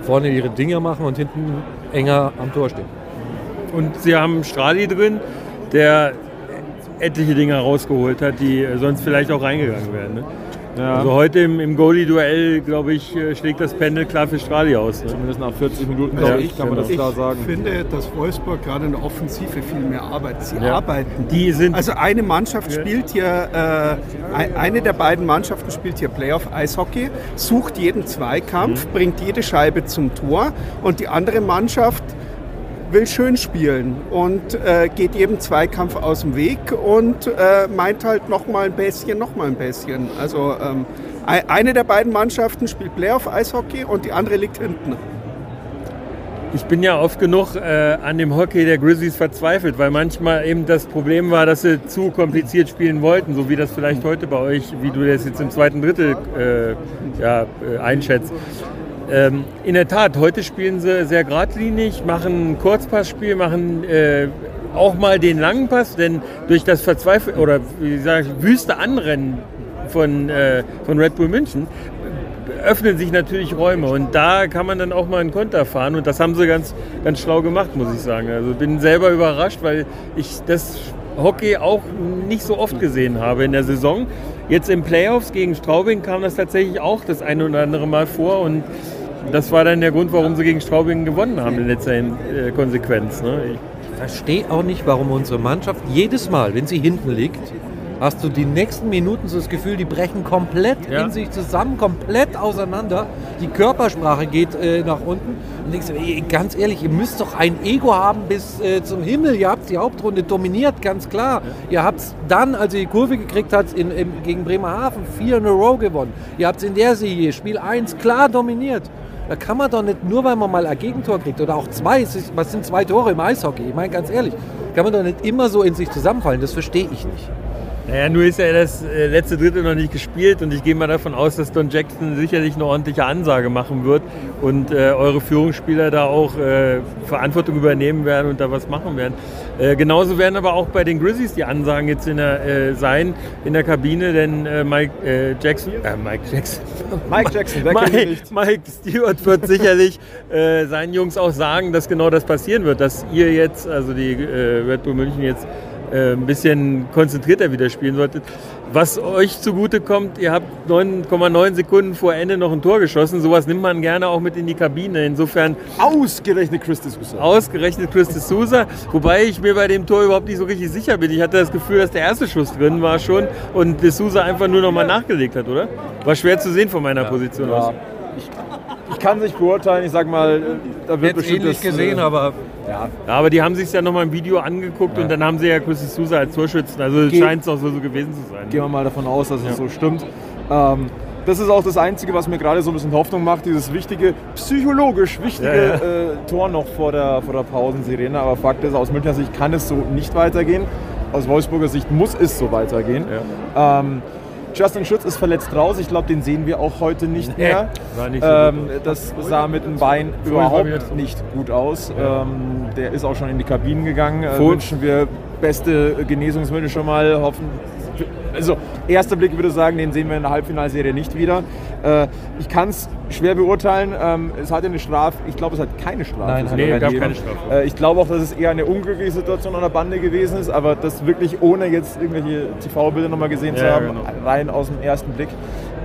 vorne ihre Dinger machen und hinten enger am Tor stehen. Und sie haben Stradi drin, der etliche Dinge rausgeholt hat, die äh, sonst vielleicht auch reingegangen wären. Ne? Also heute im, im Goalie-Duell, glaube ich, äh, schlägt das Pendel klar für Stradi aus. Ne? Zumindest nach 40 Minuten, Ja, glaube ich, kann man das Ich klar sagen. finde, dass Wolfsburg gerade in der Offensive viel mehr arbeitet. Sie Ja. arbeiten. Die sind Also eine Mannschaft spielt hier, äh, ein- eine der beiden Mannschaften spielt hier Playoff-Eishockey, sucht jeden Zweikampf, bringt jede Scheibe zum Tor und die andere Mannschaft will schön spielen und äh, geht jedem Zweikampf aus dem Weg und äh, meint halt noch mal ein bisschen, noch mal ein bisschen. Also ähm, ei- eine der beiden Mannschaften spielt Playoff-Eishockey und die andere liegt hinten. Ich bin ja oft genug äh, an dem Hockey der Grizzlies verzweifelt, weil manchmal eben das Problem war, dass sie zu kompliziert spielen wollten, so wie das vielleicht heute bei euch, wie du das jetzt im zweiten Drittel äh, ja, äh, einschätzt. Ähm, in der Tat, heute spielen sie sehr geradlinig, machen ein Kurzpassspiel, machen äh, auch mal den langen Pass, denn durch das Verzweifel oder wie sage ich, wüste Anrennen von, äh, von Red Bull München öffnen sich natürlich Räume und da kann man dann auch mal einen Konter fahren und das haben sie ganz, ganz schlau gemacht, muss ich sagen. Also bin selber überrascht, weil ich das Hockey auch nicht so oft gesehen habe in der Saison. Jetzt im Playoffs gegen Straubing kam das tatsächlich auch das eine oder andere Mal vor und das war dann der Grund, warum sie gegen Straubing gewonnen haben in letzter äh, Konsequenz. Ne? Ich, verstehe auch nicht, warum unsere Mannschaft jedes Mal, wenn sie hinten liegt, hast du die nächsten Minuten so das Gefühl, die brechen komplett Ja. in sich zusammen, komplett auseinander. Die Körpersprache geht äh, nach unten. Und denkst du, ey, ganz ehrlich, ihr müsst doch ein Ego haben bis äh, zum Himmel. Ihr habt die Hauptrunde dominiert, ganz klar. Ihr habt dann, als ihr die Kurve gekriegt habt, in, in, gegen Bremerhaven vier in a row gewonnen. Ihr habt in der Serie Spiel 1 klar dominiert. Da kann man doch nicht, nur weil man mal ein Gegentor kriegt oder auch zwei, was sind zwei Tore im Eishockey? Ich meine ganz ehrlich, kann man doch nicht immer so in sich zusammenfallen. Das verstehe ich nicht. Naja, nur ist ja das äh, letzte Drittel noch nicht gespielt und ich gehe mal davon aus, dass Don Jackson sicherlich eine ordentliche Ansage machen wird und äh, eure Führungsspieler da auch äh, Verantwortung übernehmen werden und da was machen werden. Äh, genauso werden aber auch bei den Grizzlies die Ansagen jetzt in der, äh, sein in der Kabine, denn äh, Mike Jackson, äh, Mike Jackson, (laughs) Mike Jackson, Mike? Mike Stewart wird sicherlich seinen Jungs auch sagen, dass genau das passieren wird, dass ihr jetzt, also die Red Bull München jetzt äh, ein bisschen konzentrierter wieder spielen solltet. Was euch zugute kommt, ihr habt 9,9 Sekunden vor Ende noch ein Tor geschossen. Sowas nimmt man gerne auch mit in die Kabine. Insofern Ausgerechnet Chris D'Souza. ausgerechnet Chris de Souza, wobei ich mir bei dem Tor überhaupt nicht so richtig sicher bin. Ich hatte das Gefühl, dass der erste Schuss drin war schon und de Souza einfach nur noch mal nachgelegt hat, oder? War schwer zu sehen von meiner Position aus. Ja. Ich, ich kann es nicht beurteilen. Ich sag mal, da wird Jetzt bestimmt ähnlich das, gesehen, äh, aber Ja, aber die haben sich ja nochmal im Video angeguckt und dann haben sie ja Chris de Souza als Torschützen. Also scheint es auch so, so gewesen zu sein. Gehen wir mal davon aus, dass es so stimmt. Ähm, das ist auch das Einzige, was mir gerade so ein bisschen Hoffnung macht, dieses wichtige, psychologisch wichtige Ja, ja. Äh, Tor noch vor der, vor der Pausensirene. Aber Fakt ist, aus Münchner Sicht kann es so nicht weitergehen. Aus Wolfsburger Sicht muss es so weitergehen. Ähm, Justin Schütz ist verletzt raus. Ich glaube, den sehen wir auch heute nicht mehr. war nicht so ähm, das sah mit dem Bein überhaupt nicht gut aus. Ähm, der ist auch schon in die Kabinen gegangen. Äh, wünschen wir beste Genesungsmittel schon mal. Hoffen. Also, erster Blick würde sagen, den sehen wir in der Halbfinalserie nicht wieder. Äh, ich kann es schwer beurteilen. Ähm, es hatte eine Strafe. Ich glaube, es hat keine Strafe. Nein, sogar nee, gab gegeben. keine Strafe. Äh, ich glaube auch, dass es eher eine unglückliche Situation an der Bande gewesen ist, aber das wirklich ohne jetzt irgendwelche TV-Bilder nochmal gesehen zu Ja, haben, genau. rein aus dem ersten Blick.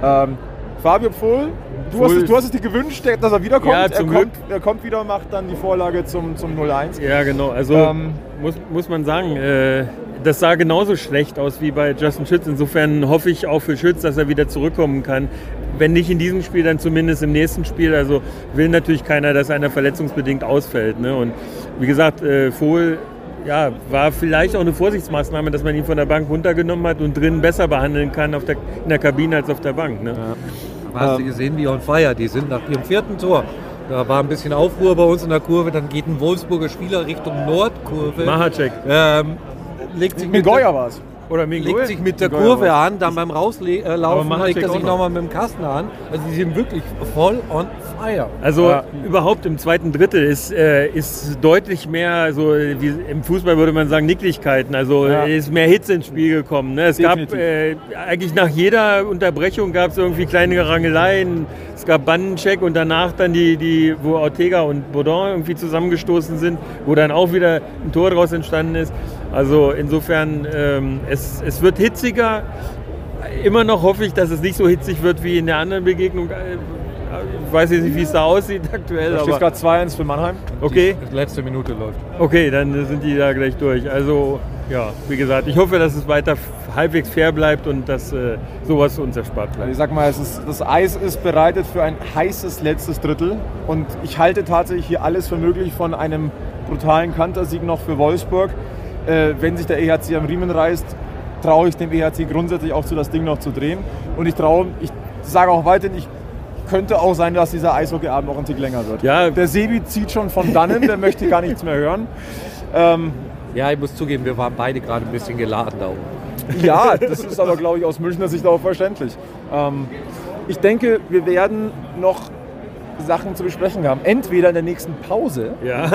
Ähm, Fabio Pfohl, du, hast, es- du hast es dir gewünscht, dass er wiederkommt. Ja, er, zum kommt er kommt wieder und macht dann die Vorlage zum, zum 0-1. Ja, genau. Also Ähm, muss, muss man sagen, äh, das sah genauso schlecht aus wie bei Justin Schütz. Insofern hoffe ich auch für Schütz, dass er wieder zurückkommen kann. Wenn nicht in diesem Spiel, dann zumindest im nächsten Spiel. Also will natürlich keiner, dass einer verletzungsbedingt ausfällt. Ne? Und wie gesagt, äh, Vohl ja, war vielleicht auch eine Vorsichtsmaßnahme, dass man ihn von der Bank runtergenommen hat und drinnen besser behandeln kann auf der, in der Kabine als auf der Bank. Ne? hast du gesehen, wie on fire die sind nach ihrem vierten Tor. Da war ein bisschen Aufruhr bei uns in der Kurve, dann geht ein Wolfsburger Spieler Richtung Nordkurve. Mahacek Ähm, legt sich mit Goya der, war es. oder Mingo. legt sich mit der Kurve war's. an, dann beim Rauslaufen Mahacek legt er auch sich noch. nochmal mit dem Kasten an. Also die sind wirklich voll on fire. Also Ja. überhaupt im zweiten Drittel ist, äh, ist deutlich mehr, so wie im Fußball würde man sagen, Nicklichkeiten. Also Ja. ist mehr Hitze ins Spiel gekommen. Ne? Es Definitiv. gab äh, eigentlich nach jeder Unterbrechung gab es irgendwie kleine Rangeleien. Es gab Bandencheck und danach dann die, die, wo Ortega und Baudin irgendwie zusammengestoßen sind, wo dann auch wieder ein Tor daraus entstanden ist. Also insofern, ähm, es, es wird hitziger. Immer noch hoffe ich, dass es nicht so hitzig wird wie in der anderen Begegnung. Äh, Ich weiß jetzt nicht, wie es da aussieht aktuell, Da steht gerade 2-1 für Mannheim. okay, Die letzte Minute läuft. okay, dann sind die da gleich durch. Also ja, wie gesagt, ich hoffe, dass es weiter halbwegs fair bleibt und dass äh, sowas uns erspart Also bleibt. ich sag mal, ist, das Eis ist bereitet für ein heißes letztes Drittel. Und ich halte tatsächlich hier alles für möglich von einem brutalen Kantersieg noch für Wolfsburg. Äh, wenn sich der EHC am Riemen reißt, traue ich dem EHC grundsätzlich auch zu, das Ding noch zu drehen. Und ich traue, ich sage auch weiterhin, ich könnte auch sein, dass dieser Eishockeyabend noch ein Tick länger wird. Ja. Der Sebi zieht schon von dannen, der möchte gar nichts mehr hören. Ähm, Ja, ich muss zugeben, wir waren beide gerade ein bisschen geladen da oben. Ja, das ist aber, glaube ich, aus Münchner Sicht auch verständlich. Ähm, ich denke, wir werden noch Sachen zu besprechen haben. Entweder in der nächsten Pause Ja.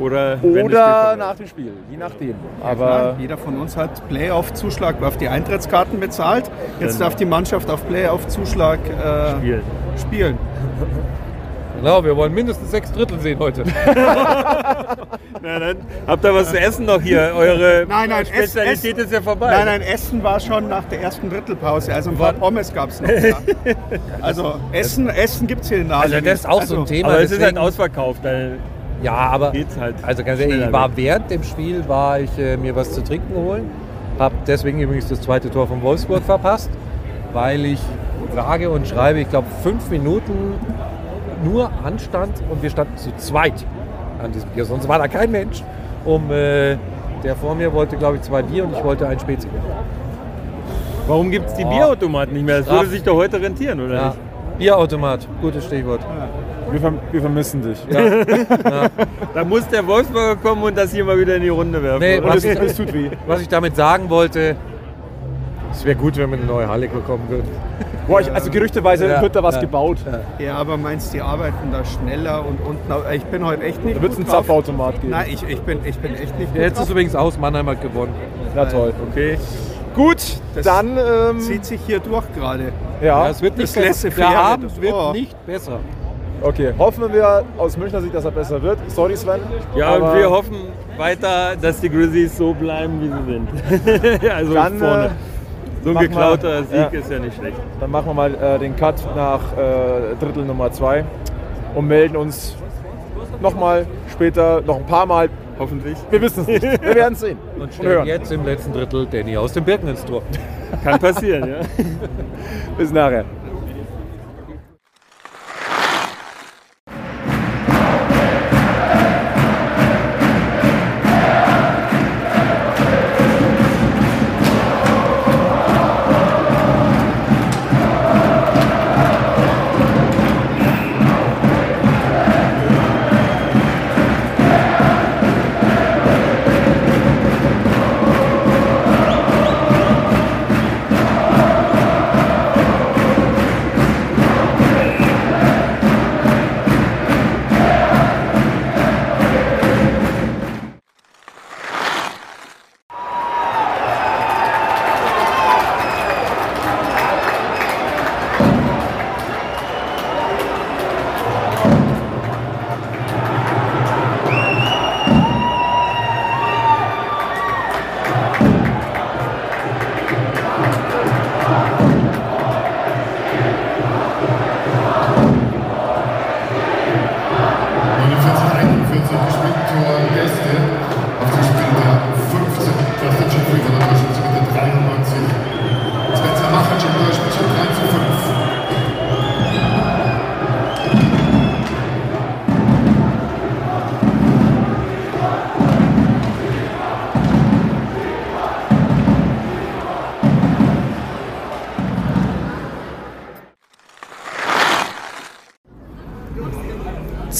Oder, oder nach dem Spiel, je nachdem. Aber jeder von uns hat Playoff-Zuschlag auf die Eintrittskarten bezahlt. Jetzt darf die Mannschaft auf Playoff-Zuschlag äh, Spiel. spielen. (laughs) Genau, wir wollen mindestens sechs Drittel sehen heute. (laughs) Na, dann habt ihr was zu essen noch hier? Eure Nein, nein, Spezialität Ess- ist ja vorbei. Nein, nein, Essen war schon nach der ersten Drittelpause. Also ein paar Pommes gab es noch. Ja. (laughs) Also Essen, Essen gibt es hier in der Also das ist auch so ein Thema. Aber es ist halt ausverkauft. Ja, aber geht's halt. also ganz ehrlich, ich war weg. während dem Spiel war ich äh, mir was zu trinken holen Habe deswegen übrigens das zweite Tor von Wolfsburg verpasst, weil ich sage und schreibe, ich glaube, fünf Minuten nur Anstand und wir standen zu zweit an diesem Bier. Sonst war da kein Mensch. Um, äh, der vor mir wollte, glaube ich, zwei Bier und ich wollte ein Spezi. Warum gibt es die Oh. Bierautomaten nicht mehr? Das würde sich doch heute rentieren, oder Ja. nicht? Bierautomat, gutes Stichwort. Wir, verm wir vermissen dich. (laughs) Da muss der Wolfsburger kommen und das hier mal wieder in die Runde werfen. Nee, was ich, (laughs) Das tut weh. was ich damit sagen wollte, es wäre gut, wenn wir eine neue Halle bekommen würden. Boah, ich, also gerüchteweise Ja. wird da was Ja. gebaut. Ja, aber meinst du, die arbeiten da schneller und unten? Ich bin heute echt nicht Da wird es einen. Zapfautomat geben. Nein, ich, ich, bin, ich bin echt nicht Jetzt ist übrigens aus, Mannheim hat gewonnen. Na toll. Okay. Gut, Das dann ähm, Zieht sich hier durch gerade. ja, Ja, es wird nicht Das besser. Der Abend das- wird oh. nicht besser. Okay. Hoffen wir aus Münchner Sicht, dass er besser wird. Sorry Sven. Ja, und wir hoffen weiter, dass die Grizzlies so bleiben, wie sie sind. (laughs) also Dann, vorne. äh, so ein geklauter Sieg ja. ist ja nicht schlecht. Dann machen wir mal äh, den Cut nach äh, Drittel Nummer 2 und melden uns nochmal später, noch ein paar Mal. Hoffentlich. Wir wissen es nicht. Wir werden es sehen. (laughs) Und stellen hören. jetzt im letzten Drittel Danny aus dem Birken ins Tor. Kann passieren, ja. (laughs) Bis nachher.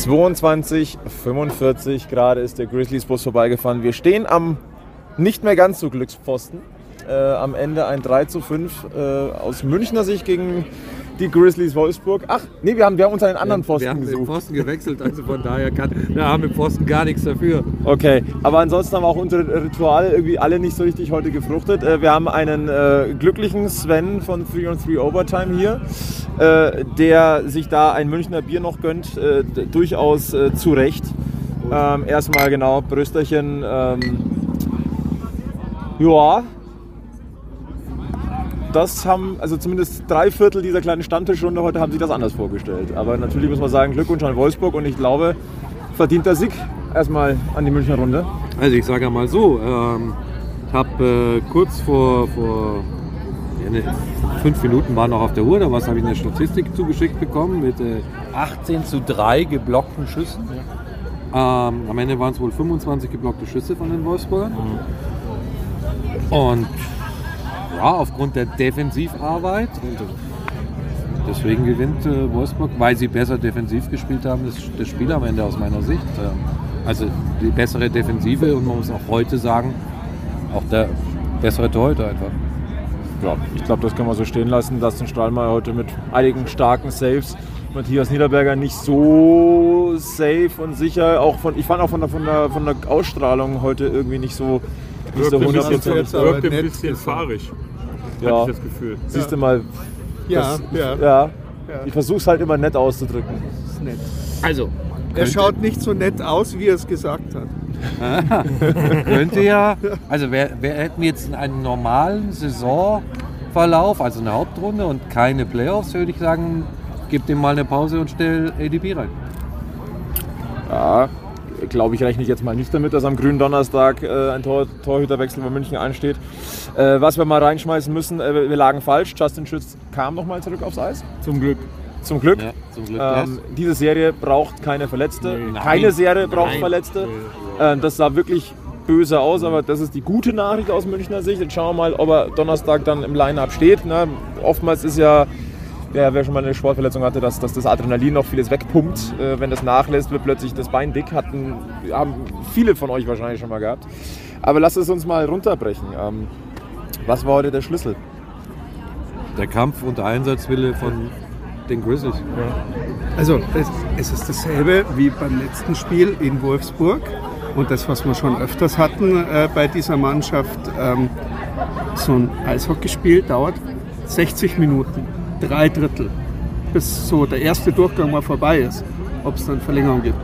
...22, 45 gerade ist der Grizzlies-Bus vorbeigefahren. Wir stehen am nicht mehr ganz so Glückspfosten. Äh, am Ende ein 3 zu 5 äh, aus Münchner Sicht gegen die Grizzlies Wolfsburg. Ach, nee, wir haben, wir haben uns einen anderen Pfosten wir haben den gesucht. Pfosten gewechselt, also von daher kann der arme Pfosten gar nichts dafür. Okay, aber ansonsten haben auch unsere Rituale irgendwie alle nicht so richtig heute gefruchtet. Äh, Wir haben einen äh, glücklichen Sven von 3 on 3 Overtime hier, äh, der sich da ein Münchner Bier noch gönnt, äh, durchaus äh, zu Recht. Ähm, erstmal genau, Brösterchen. Ähm, ja, das haben, also zumindest drei Viertel dieser kleinen Stammtischrunde heute haben sich das anders vorgestellt. Aber natürlich muss man sagen, Glückwunsch an Wolfsburg und ich glaube, verdienter Sieg erstmal an die Münchner Runde. Also ich sage ja mal so, ähm, ich habe äh, kurz vor, vor fünf Minuten war noch auf der Uhr, da was habe ich eine Statistik zugeschickt bekommen mit äh, 18 zu 3 geblockten Schüssen. Ähm, am Ende waren es wohl 25 geblockte Schüsse von den Wolfsburgern. Und ja, aufgrund der Defensivarbeit und deswegen gewinnt äh, Wolfsburg, weil sie besser defensiv gespielt haben, das, das Spiel am Ende aus meiner Sicht. Ähm, also die bessere Defensive und man muss auch heute sagen, auch der bessere Torhüter einfach. Ja, ich glaube, das können wir so stehen lassen. Dustin Strahlmeier heute mit einigen starken Saves. Matthias Niederberger nicht so safe und sicher. Auch von, ich fand auch von der, von der, von der Ausstrahlung heute irgendwie nicht so, nicht so Wirkt ein bisschen, hundertprozentig. aber wirkt ein bisschen fahrig, Ja, hatte ich das Gefühl. siehst du mal. Ja, das, ja. ja. Ich versuche es halt immer nett auszudrücken. ist nett. Also, Er schaut nicht so nett aus, wie er es gesagt hat. (laughs) könnte ja, also wer, wer hätten wir jetzt einen normalen Saisonverlauf, also eine Hauptrunde und keine Playoffs, würde ich sagen, gib dem mal eine Pause und stell ADP rein. Ja, glaube ich, rechne ich jetzt mal nicht damit, dass am grünen Donnerstag äh, ein Tor Torhüterwechsel bei München ansteht. Äh, was wir mal reinschmeißen müssen, äh, wir lagen falsch. Justin Schütz kam nochmal zurück aufs Eis. Zum Glück. Zum Glück. Ja, zum Glück Ähm, diese Serie braucht keine Verletzte. Nee. keine Serie braucht Nein. Verletzte. Ähm, das sah wirklich böse aus, aber das ist die gute Nachricht aus Münchner Sicht. Jetzt schauen wir mal, ob er Donnerstag dann im Line-Up steht. Ne? Oftmals ist ja, ja, wer schon mal eine Sportverletzung hatte, dass, dass das Adrenalin noch vieles wegpumpt. Äh, wenn das nachlässt, wird plötzlich das Bein dick. Hatten, haben viele von euch wahrscheinlich schon mal gehabt. Aber lasst es uns mal runterbrechen. Ähm, was war heute der Schlüssel? Der Kampf und der Einsatzwille von den Grizzlies. Also es, es ist dasselbe wie beim letzten Spiel in Wolfsburg und das, was wir schon öfters hatten äh, bei dieser Mannschaft. Ähm, so ein Eishockeyspiel dauert 60 Minuten, drei Drittel, bis so der erste Durchgang mal vorbei ist, ob es dann Verlängerung gibt.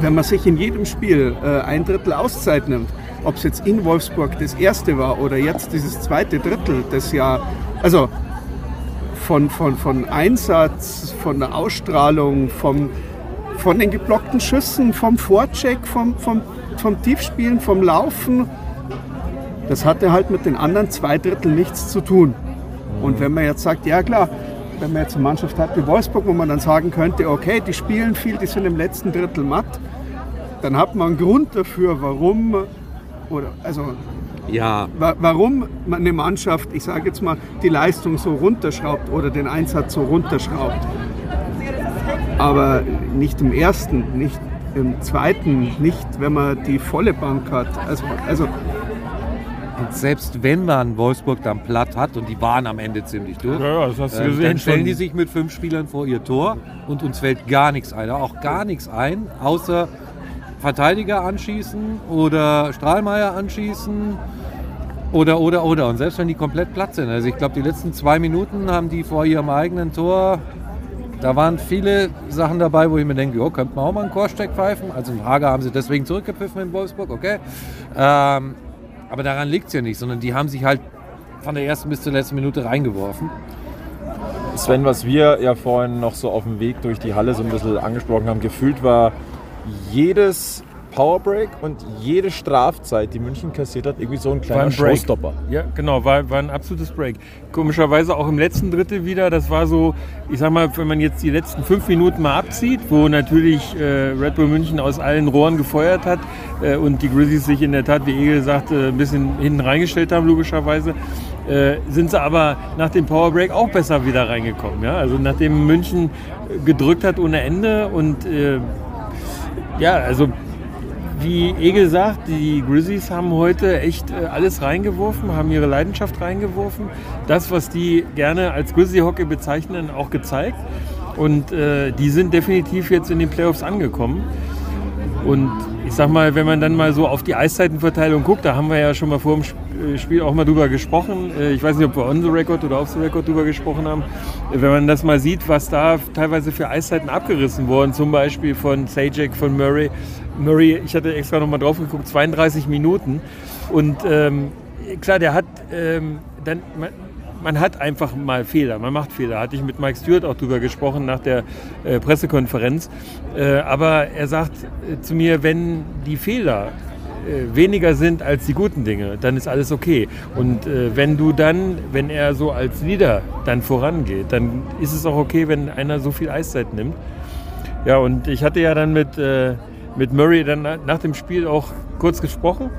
Wenn man sich in jedem Spiel äh, ein Drittel Auszeit nimmt, ob es jetzt in Wolfsburg das erste war oder jetzt dieses zweite Drittel, das ja, also von, von, von Einsatz, von der Ausstrahlung, vom, von den geblockten Schüssen, vom Vorcheck, vom, vom, vom Tiefspielen, vom Laufen. Das hatte halt mit den anderen zwei Drittel nichts zu tun. Und wenn man jetzt sagt, ja klar, wenn man jetzt eine Mannschaft hat wie Wolfsburg, wo man dann sagen könnte, okay, die spielen viel, die sind im letzten Drittel matt, dann hat man einen Grund dafür, warum, oder also Ja, Wa- warum man eine Mannschaft, ich sage jetzt mal, die Leistung so runterschraubt oder den Einsatz so runterschraubt. Aber nicht im ersten, nicht im zweiten, nicht wenn man die volle Bank hat. Also, also und selbst wenn man Wolfsburg dann platt hat und die waren am Ende ziemlich durch, Ja, ja, das hast du äh, gesehen. dann stellen schon. die sich mit fünf Spielern vor ihr Tor und uns fällt gar nichts ein. Auch gar nichts ein, außer Verteidiger anschießen oder Strahlmeier anschießen oder, oder, oder. Und selbst wenn die komplett platt sind. Also ich glaube, die letzten zwei Minuten haben die vor ihrem eigenen Tor, da waren viele Sachen dabei, wo ich mir denke, jo, könnte man auch mal einen Chorsteck pfeifen. Also in Hager haben sie deswegen zurückgepfiffen in Wolfsburg, okay. Ähm, aber daran liegt es ja nicht, sondern die haben sich halt von der ersten bis zur letzten Minute reingeworfen. Sven, was wir ja vorhin noch so auf dem Weg durch die Halle so ein bisschen angesprochen haben, gefühlt war jedes Powerbreak und jede Strafzeit, die München kassiert hat, irgendwie so ein War kleiner ein Break. Showstopper. Ja, genau, war, war ein absolutes Break. Komischerweise auch im letzten Drittel wieder. Das war so, ich sag mal, wenn man jetzt die letzten fünf Minuten mal abzieht, wo natürlich äh, Red Bull München aus allen Rohren gefeuert hat äh, und die Grizzlies sich in der Tat, wie Egel sagte, ein bisschen hinten reingestellt haben, logischerweise. Äh, sind sie aber nach dem Powerbreak auch besser wieder reingekommen. Ja? Also nachdem München äh, gedrückt hat ohne Ende und äh, ja, also wie Egel sagt, die Grizzlies haben heute echt äh, alles reingeworfen, haben ihre Leidenschaft reingeworfen. Das, was die gerne als Grizzly-Hockey bezeichnen, auch gezeigt. Und äh, die sind definitiv jetzt in den Playoffs angekommen. Und ich sag mal, wenn man dann mal so auf die Eiszeitenverteilung guckt, da haben wir ja schon mal vor dem äh, Spiel auch mal drüber gesprochen. Äh, Ich weiß nicht, ob wir on the record oder off the record drüber gesprochen haben. Äh, Wenn man das mal sieht, was da teilweise für Eiszeiten abgerissen wurden, zum Beispiel von Sajak, von Murray. Murray, ich hatte extra nochmal drauf geguckt, 32 Minuten. Und ähm, klar, der hat ähm, dann. Man, man hat einfach mal Fehler, man macht Fehler. Hatte ich mit Mike Stewart auch drüber gesprochen nach der äh, Pressekonferenz. Äh, aber er sagt äh, zu mir, wenn die Fehler äh, weniger sind als die guten Dinge, dann ist alles okay. Und äh, wenn du dann, wenn er so als Leader dann vorangeht, dann ist es auch okay, wenn einer so viel Eiszeit nimmt. Ja, und ich hatte ja dann mit, äh, mit Murray dann na- nach dem Spiel auch kurz gesprochen.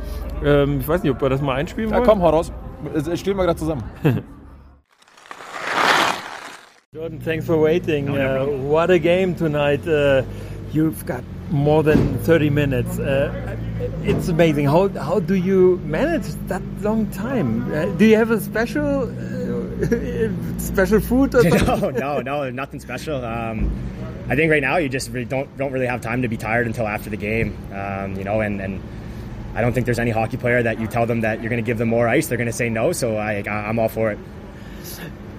Ähm, ich weiß nicht, ob wir das mal einspielen Ja, wollen. komm, hau raus. Stehen wir gerade zusammen. (laughs) Jordan, thanks for waiting. Uh, what a game tonight. Uh, you've got more than 30 minutes. Uh, it's amazing. How, how do you manage that long time? Uh, do you have a special uh, (laughs) special food? Or (laughs) something? no, no, no, nothing special. Um, I think right now you just really don't don't really have time to be tired until after the game. Um, you know, and and I don't think there's any hockey player that you tell them that you're going to give them more ice, they're going to say no. So I, I'm all for it.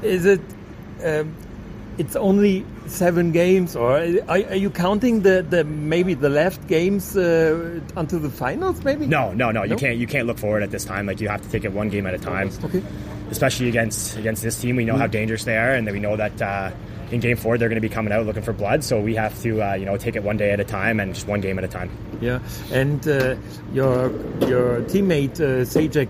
Is it? Um, it's only seven games, or are, are you counting the, the maybe the left games uh, until the finals? Maybe No, no, no. You No? can't you can't look forward at this time. Like you have to take it one game at a time. Okay. Especially against against this team, we know how dangerous they are, and we know that uh, in game four they're going to be coming out looking for blood. So we have to uh, you know take it one day at a time and just one game at a time. Yeah, and uh, your your teammate uh, Sajak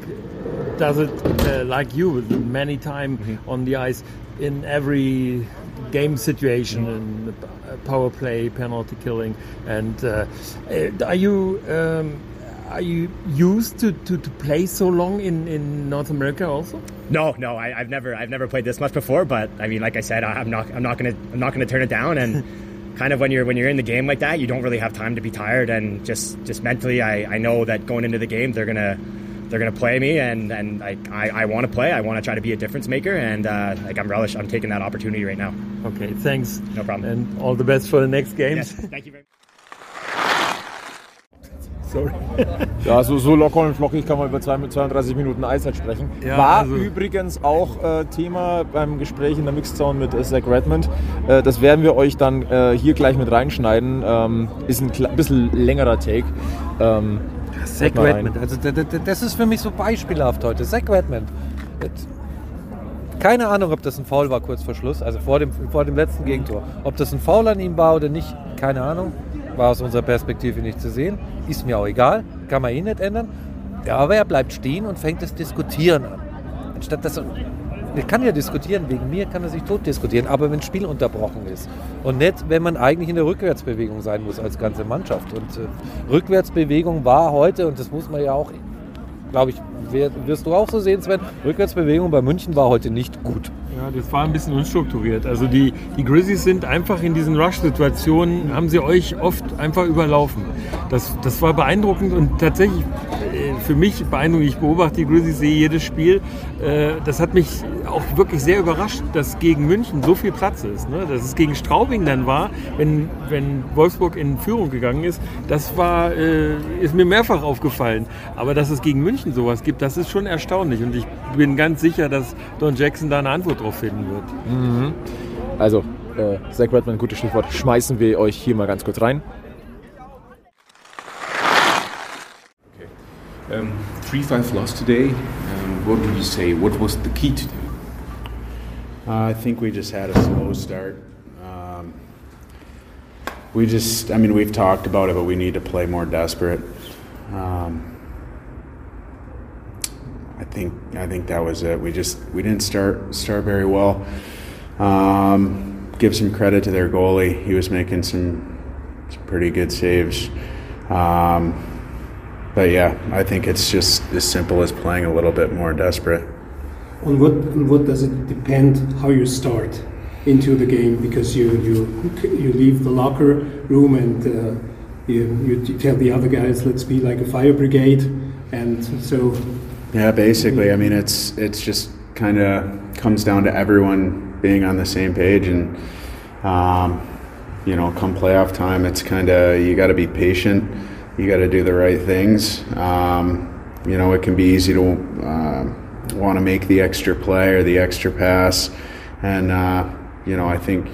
does it uh, like you many times Mm-hmm. on the ice in every game situation the power play, penalty killing, and uh, uh, are you? Um, are you used to, to, to play so long in, in North America also? No, no, I, I've never I've never played this much before. But I mean, like I said, I- I'm not I'm not gonna I'm not gonna turn it down. And (laughs) kind of when you're when you're in the game like that, you don't really have time to be tired. And just just mentally, I, I know that going into the game, they're gonna they're gonna play me, and and I I, I want to play. I want to try to be a difference maker, and uh, like I'm relish. I'm taking that opportunity right now. Okay, thanks. No problem. And all the best for the next games. Yes, thank you very much. (laughs) Sorry. Ja, so, so locker und flockig kann man über zwei- 32 Minuten Eiszeit sprechen. Ja, War also- übrigens auch äh, Thema beim Gespräch in der Mixzone mit äh, Zach Redmond. Äh, das werden wir euch dann äh, hier gleich mit reinschneiden. Ähm, ist ein bisschen längerer Take. Ähm, Zach. Redmond, also das ist für mich so beispielhaft heute. Zach Redmond. Keine Ahnung, ob das ein Foul war kurz vor Schluss, also vor dem, vor dem letzten Gegentor. Ob das ein Foul an ihm war oder nicht, keine Ahnung. War aus unserer Perspektive nicht zu sehen. Ist mir auch egal, kann man eh nicht ändern. Ja, aber er bleibt stehen und fängt das Diskutieren an. Anstatt dass er, er kann ja diskutieren, wegen mir kann er sich tot diskutieren, aber wenn das Spiel unterbrochen ist. Und nicht, wenn man eigentlich in der Rückwärtsbewegung sein muss als ganze Mannschaft. Und äh, Rückwärtsbewegung war heute, und das muss man ja auch, glaube ich, wirst du auch so sehen, Sven, Rückwärtsbewegung bei München war heute nicht gut. Ja, das war ein bisschen unstrukturiert. Also die, die Grizzlies sind einfach in diesen Rush-Situationen, haben sie euch oft einfach überlaufen. Das, das war beeindruckend und tatsächlich für mich beeindruckend. Ich beobachte die Grizzlies, sehe jedes Spiel. Äh, Das hat mich auch wirklich sehr überrascht, dass gegen München so viel Platz ist. Ne? Dass es gegen Straubing dann war, wenn, wenn Wolfsburg in Führung gegangen ist, das war, äh, ist mir mehrfach aufgefallen. Aber dass es gegen München sowas gibt, das ist schon erstaunlich. Und ich bin ganz sicher, dass Don Jackson da eine Antwort drauf finden wird. Also, äh, Zach Redmond, gutes Stichwort. Schmeißen wir euch hier mal ganz kurz rein. Um, 3-5 loss today. Um, what would you say? What was the key to do? Uh, I think we just had a slow start. Um, we just, I mean, we've talked about it, but we need to play more desperate. Um, I think, I think that was it. We just, we didn't start start very well. Um, give some credit to their goalie. He was making some, some pretty good saves. Um, but yeah, I think it's just as simple as playing a little bit more desperate. On what on what does it depend how you start into the game? Because you you you leave the locker room and uh, you you tell the other guys, let's be like a fire brigade, and so Yeah, basically. I mean, it's it's just kind of comes down to everyone being on the same page, and um, you know, come playoff time, it's kind of you got to be patient. You got to do the right things. Um, you know, it can be easy to uh, want to make the extra play or the extra pass, and uh, you know, I think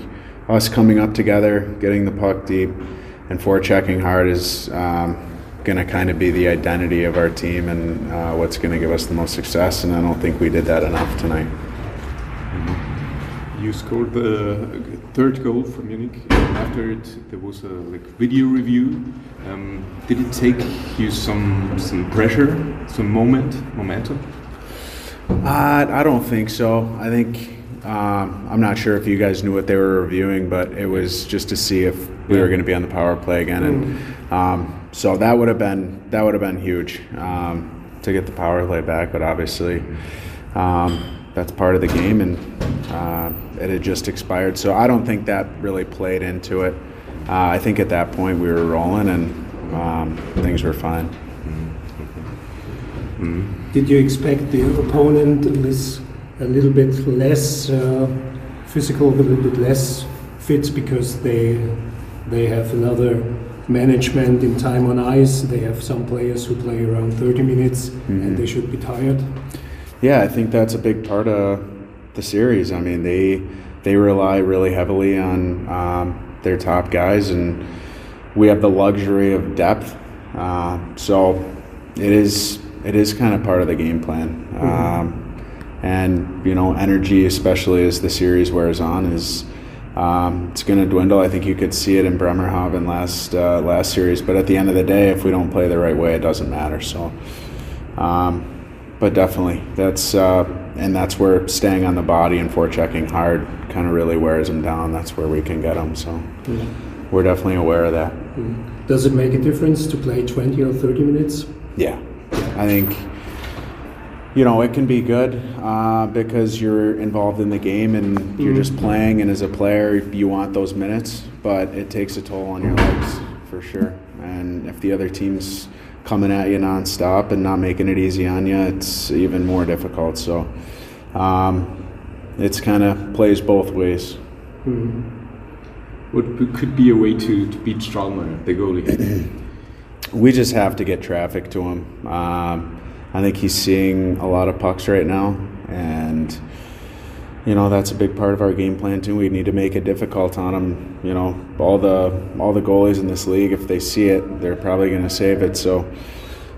us coming up together, getting the puck deep, and forechecking hard is. Um, going to kind of be the identity of our team and uh, what's going to give us the most success. And I don't think we did that enough tonight. You scored the third goal for Munich. After it, there was a like video review. Um, did it take you some some pressure, some moment, momentum? Uh, I don't think so. I think um, I'm not sure if you guys knew what they were reviewing, but it was just to see if we were going to be on the power play again, and um, so that would have been that would have been huge um, to get the power play back. But obviously, um, that's part of the game, and uh, it had just expired. So I don't think that really played into it. Uh, I think at that point we were rolling, and um, things were fine. did you expect the opponent was a little bit less uh, physical, a little bit less fit because they they have another management in time on ice. They have some players who play around 30 minutes and they should be tired. Yeah, I think that's a big part of the series. I mean, they they rely really heavily on um, their top guys, and we have the luxury of depth. Uh, so it is it is kind of part of the game plan. Um, and you know, energy, especially as the series wears on, is um, it's going to dwindle. I think you could see it in Bremerhaven last uh, last series, but at the end of the day, if we don't play the right way, it doesn't matter. So, um, but definitely, that's uh, and that's where staying on the body and forechecking hard kind of really wears them down. That's where we can get them. So, we're definitely aware of that. Does it make a difference to play 20 or 30 minutes? Yeah, I think you know it can be good uh, because you're involved in the game and you're just playing, and as a player, you want those minutes, but it takes a toll on your legs for sure. And if the other team's coming at you nonstop and not making it easy on you, it's even more difficult. So um, it's kind of plays both ways. What could be a way to, to beat Stralmeyer, the goalie? we just have to get traffic to him. Um, I think he's seeing a lot of pucks right now, and you know that's a big part of our game plan too. We need to make it difficult on them. You know, all the all the goalies in this league, if they see it, they're probably going to save it. So,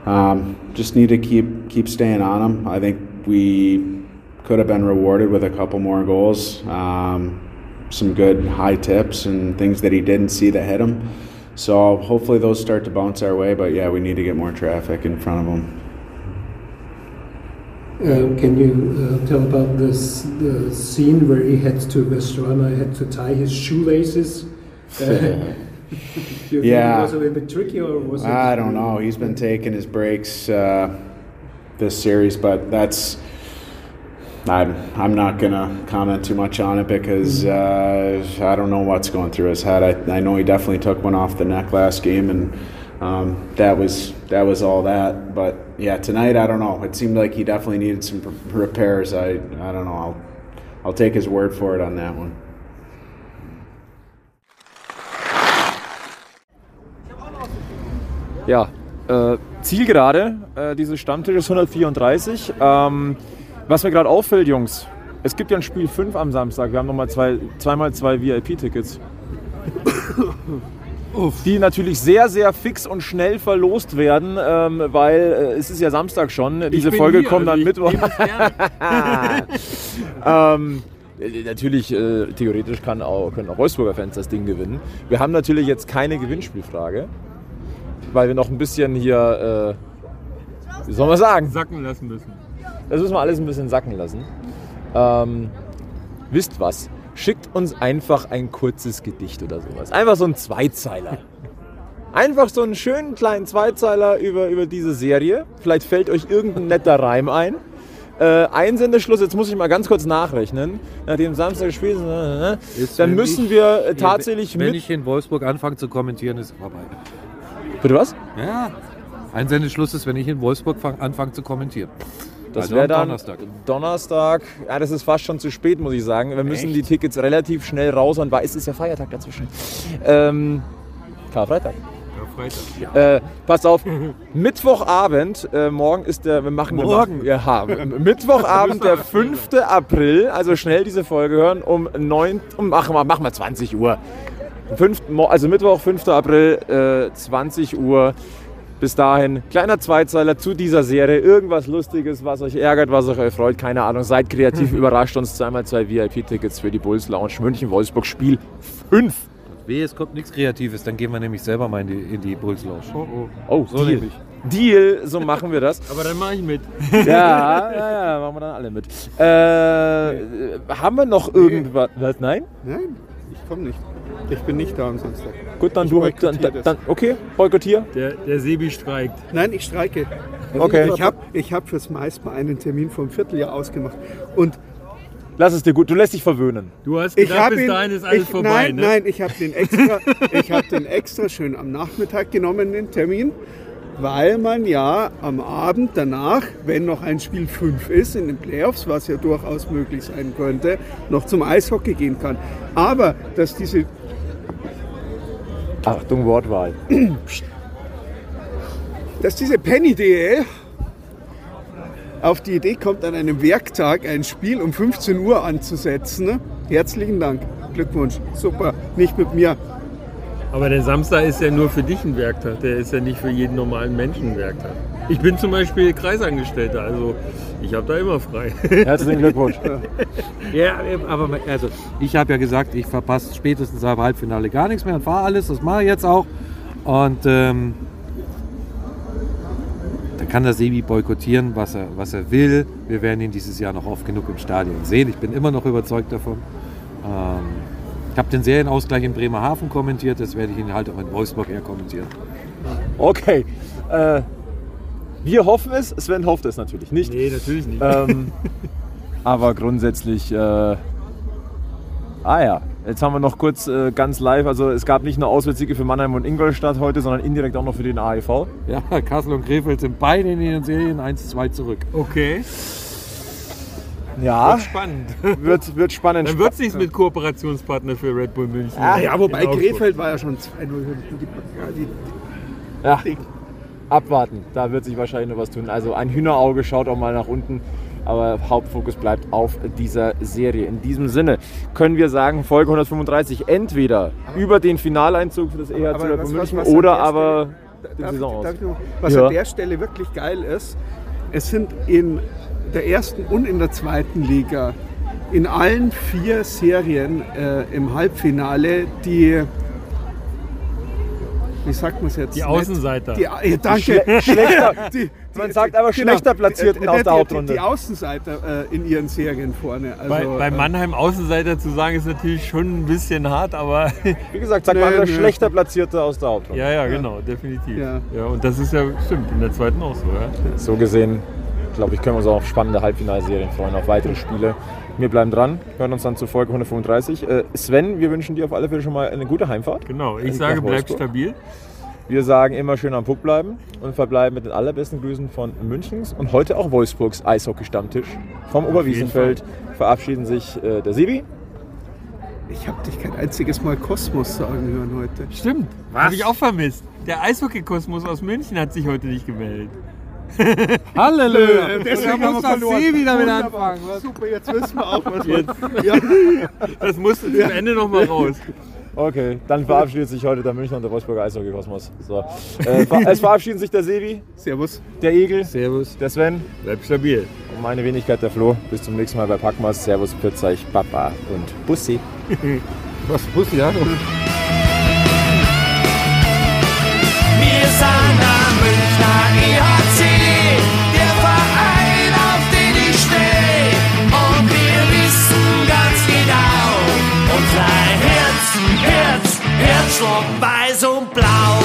um, just need to keep keep staying on them. I think we could have been rewarded with a couple more goals. Um, some good high tips and things that he didn't see that hit him. So hopefully those start to bounce our way. But yeah, we need to get more traffic in front of him. Uh, can you uh, tell about this the scene where he had to Westrama had to tie his shoelaces? (laughs) Uh, Yeah. think it was a little bit tricky, or was it? I don't know. He's been taking his breaks uh, this series, but that's. I'm, I'm not going to comment too much on it because uh, I don't know what's going through his head. I, I know he definitely took one off the neck last game, and um, that was that was all that. But yeah, tonight I don't know. It seemed like he definitely needed some r- repairs. I I don't know. I'll I'll take his word for it on that one. Ja, äh, Zielgerade äh, dieses Stammtisches 134. Ähm, was mir gerade auffällt, Jungs, es gibt ja ein Spiel 5 am Samstag. Wir haben nochmal zwei, zweimal zwei VIP-Tickets. Die natürlich sehr, sehr fix und schnell verlost werden, ähm, weil äh, es ist ja Samstag schon. Diese Folge hier, kommt also dann Mittwoch. (laughs) ähm, äh, natürlich, äh, theoretisch kann auch, können auch Wolfsburger Fans das Ding gewinnen. Wir haben natürlich jetzt keine Gewinnspielfrage, weil wir noch ein bisschen hier, äh, wie soll man sagen, Sacken lassen müssen. das müssen wir alles ein bisschen sacken lassen. Ähm, wisst was? Schickt uns einfach ein kurzes Gedicht oder sowas. Einfach so ein Zweizeiler. Einfach so einen schönen kleinen Zweizeiler über, über diese Serie. Vielleicht fällt euch irgendein netter Reim ein. Äh, Einsendeschluss, jetzt muss ich mal ganz kurz nachrechnen. Nachdem Samstag gespielt ist, äh, äh, Ist, dann wenn müssen ich- wir äh, tatsächlich Wenn mit. ich in Wolfsburg anfange zu kommentieren, ist es vorbei. Bitte was? Ja. Einsendeschluss ist, wenn ich in Wolfsburg fang, anfange zu kommentieren. Das Also wäre dann Donnerstag. Donnerstag. Ja, das ist fast schon zu spät, muss ich sagen. Wir müssen die Tickets relativ schnell raushauen, weil es ist ja Feiertag dazwischen. Ähm, Karfreitag. Freitag. Äh, passt auf, (laughs) Mittwochabend, äh, morgen ist der, wir machen Morgen? Wir haben (laughs) Mittwochabend, der (laughs) 5. April, also schnell diese Folge hören, um 9, um, machen, wir, machen wir 20 Uhr. 5, Mo- also Mittwoch, 5. April, äh, 20 Uhr. Bis dahin, kleiner Zweizeiler zu dieser Serie. Irgendwas Lustiges, was euch ärgert, was euch erfreut. Keine Ahnung. Seid kreativ, (laughs) überrascht uns. Zweimal zwei VIP-Tickets für die Bulls Lounge München-Wolfsburg. Spiel 5. Wehe, es kommt nichts Kreatives, dann gehen wir nämlich selber mal in die, in die Bulls Lounge. Oh, oh. Oh, So Deal. nämlich. Deal, so machen wir das. (laughs) Aber dann mache ich mit. Ja, ja, ja, machen wir dann alle mit. Äh, haben wir noch irgendwas? Was? Nein? Nein, ich komme nicht. Ich bin nicht da am Samstag. Gut, dann Ich du. boykottiere Dann, dann, okay, boykottier. Der, der Sebi streikt. Nein, ich streike. Okay. Ich habe ich hab fürs Mais mal einen Termin vom Vierteljahr ausgemacht. Und Lass es dir gut. Du lässt dich verwöhnen. Du hast gedacht, bis ihn. dahin ist alles ich, vorbei, nein, ne? nein, ich habe den extra, ich habe den extra schön am Nachmittag genommen, den Termin, weil man ja am Abend danach, wenn noch ein Spiel 5 ist in den Playoffs, was ja durchaus möglich sein könnte, noch zum Eishockey gehen kann. Aber dass diese Achtung, Wortwahl. dass diese Penny DL auf die Idee kommt, an einem Werktag ein Spiel um 15 Uhr anzusetzen. ne? Herzlichen Dank. Glückwunsch. Super. Nicht mit mir. Aber der Samstag ist ja nur für dich ein Werktag. Der ist ja nicht für jeden normalen Menschen ein Werktag. Ich bin zum Beispiel Kreisangestellter, also ich habe da immer frei. (laughs) Herzlichen Glückwunsch. (laughs) Ja, aber also, ich habe ja gesagt, ich verpasse spätestens am Halbfinale gar nichts mehr und fahre alles. Das mache ich jetzt auch. Und ähm, dann kann der Sebi boykottieren, was er, was er will. Wir werden ihn dieses Jahr noch oft genug im Stadion sehen. Ich bin immer noch überzeugt davon. Ähm, ich habe den Serienausgleich in Bremerhaven kommentiert, das werde ich ihn halt auch in Wolfsburg eher kommentieren. Okay. Äh, wir hoffen es, Sven hofft es natürlich nicht. Nee, natürlich nicht. Ähm, (laughs) aber grundsätzlich, äh, ah ja, jetzt haben wir noch kurz äh, ganz live, also es gab nicht nur Auswärtssiege für Mannheim und Ingolstadt heute, sondern indirekt auch noch für den AEV. Ja, Kassel und Krefeld sind beide in ihren Serien 1-2 zurück. Okay, Ja, spannend. wird, wird spannend. Dann wird es nichts mit Kooperationspartner für Red Bull München. Ah, ja, wobei Augsburg. Krefeld war ja schon 2-0 hinten. Die, ja, abwarten, da wird sich wahrscheinlich noch was tun. Also ein Hühnerauge schaut auch mal nach unten, aber Hauptfokus bleibt auf dieser Serie. In diesem Sinne können wir sagen, Folge 135 entweder über den Finaleinzug für das EHC Aber Red was- Bull was- München was an oder der aber Stelle- die Darf, Saison aus. darf ich noch, was Ja. an der Stelle wirklich geil ist, es sind in der ersten und in der zweiten Liga in allen vier Serien äh, im Halbfinale die, wie sagt man es jetzt? Die? Außenseiter. Die, äh, danke. Schle- (laughs) schlechter- Die- man die- sagt aber genau, schlechter Platzierten die- aus die- der Hauptrunde. Die Außenseiter äh, in ihren Serien vorne. Also, Bei, bei äh, Mannheim Außenseiter zu sagen, ist natürlich schon ein bisschen hart, aber (laughs) Wie gesagt, sagt Nö, man der nö. schlechter Platzierte aus der Hauptrunde. ja, ja, genau, definitiv. Ja. Ja. und das ist ja stimmt, in der zweiten auch so. Ja? So gesehen, glaube ich, können wir uns auch auf spannende Halbfinalserien freuen, auf weitere Spiele. Wir bleiben dran, hören uns dann zur Folge 135. Äh, Sven, wir wünschen dir auf alle Fälle schon mal eine gute Heimfahrt. Genau, ich sage, bleib stabil. Wir sagen immer schön am Puck bleiben und verbleiben mit den allerbesten Grüßen von Münchens und heute auch Wolfsburgs Eishockey-Stammtisch. Vom Oberwiesenfeld verabschieden sich äh, der Sibi. ich habe dich kein einziges Mal Kosmos sagen hören heute. Stimmt, habe ich auch vermisst. Der Eishockey-Kosmos aus München hat sich heute nicht gemeldet. (laughs) Halleluja! Deswegen haben wir das Sebi damit Wunderbar. anfangen. Was? Super, jetzt wissen wir auch, was Jetzt. Ja. (laughs) Das musste zum Ende noch mal raus. Okay, dann verabschiedet sich heute der Münchner und der Wolfsburger Eishockey-Kosmos. So. Äh, es verabschieden sich der Sebi, Servus. der Igel, Servus. der Sven Bleib stabil. und meine Wenigkeit der Flo. Bis zum nächsten Mal bei Packmas. Servus, Pizzeich, Papa und Bussi. (laughs) Was muss ja? Wir sind Herzschlag weiß und blau.